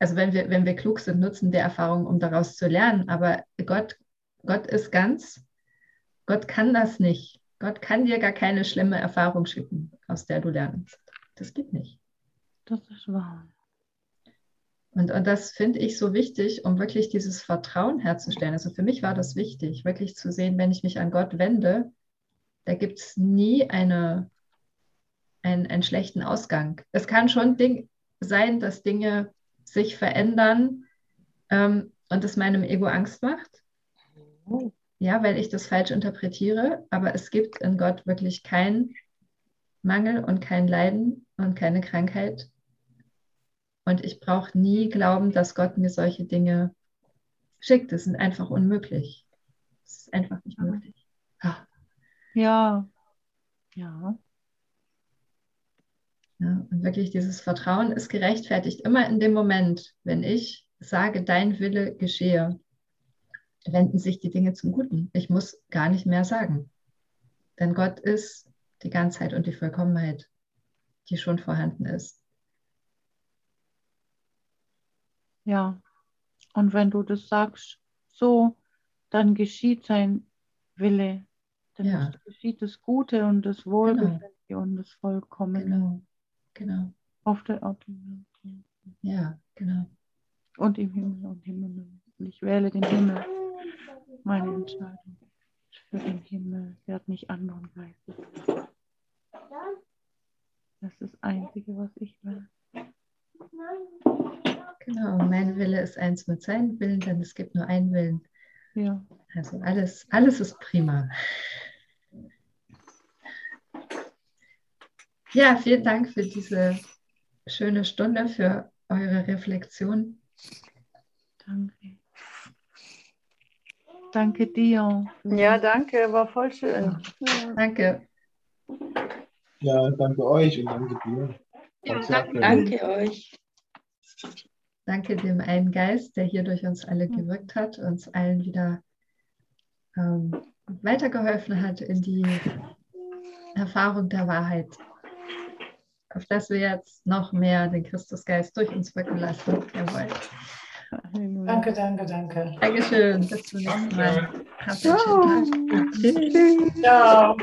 also wenn wir, wenn wir klug sind, nutzen wir Erfahrungen, um daraus zu lernen. Aber Gott, Gott ist ganz, Gott kann das nicht. Gott kann dir gar keine schlimme Erfahrung schicken, aus der du lernst. Das geht nicht. Das ist wahr. Und, und das finde ich so wichtig, um wirklich dieses Vertrauen herzustellen. Also für mich war das wichtig, wirklich zu sehen, wenn ich mich an Gott wende, da gibt es nie eine, einen, einen schlechten Ausgang. Es kann schon Ding sein, dass Dinge sich verändern ähm, und es meinem Ego Angst macht. Ja, weil ich das falsch interpretiere, aber es gibt in Gott wirklich keinen Mangel und kein Leiden und keine Krankheit. Und ich brauche nie glauben, dass Gott mir solche Dinge schickt. Das ist einfach unmöglich. Das ist einfach nicht möglich. Ah. Ja, ja. Ja, und wirklich dieses Vertrauen ist gerechtfertigt immer in dem Moment, wenn ich sage, dein Wille geschehe, wenden sich die Dinge zum Guten. Ich muss gar nicht mehr sagen. Denn Gott ist die Ganzheit und die Vollkommenheit, die schon vorhanden ist. Ja, und wenn du das sagst, so, dann geschieht sein Wille. Dann ja. geschieht das Gute und das Wohlgefällige genau. und das Vollkommene. Genau. Genau. Auf der Art. Ja, genau. Und im Himmel und Himmel. Und ich wähle den Himmel. Meine Entscheidung für den Himmel. Werd nicht anderen Geistes. Das ist das Einzige, was ich will. Genau, mein Wille ist eins mit seinem Willen, denn es gibt nur einen Willen. Ja. Also alles, alles ist prima. Ja, vielen Dank für diese schöne Stunde, für eure Reflexion. Danke. Danke dir. Ja, danke, war voll schön. Ja. Danke. Ja, danke euch und danke dir. Ja, danke, danke euch. Danke dem einen Geist, der hier durch uns alle gewirkt hat, uns allen wieder ähm, weitergeholfen hat in die Erfahrung der Wahrheit auf dass wir jetzt noch mehr den Christusgeist durch uns wirken lassen. Jawohl. Danke, danke, danke. Dankeschön. Bis zum nächsten Mal. Ciao. Ciao.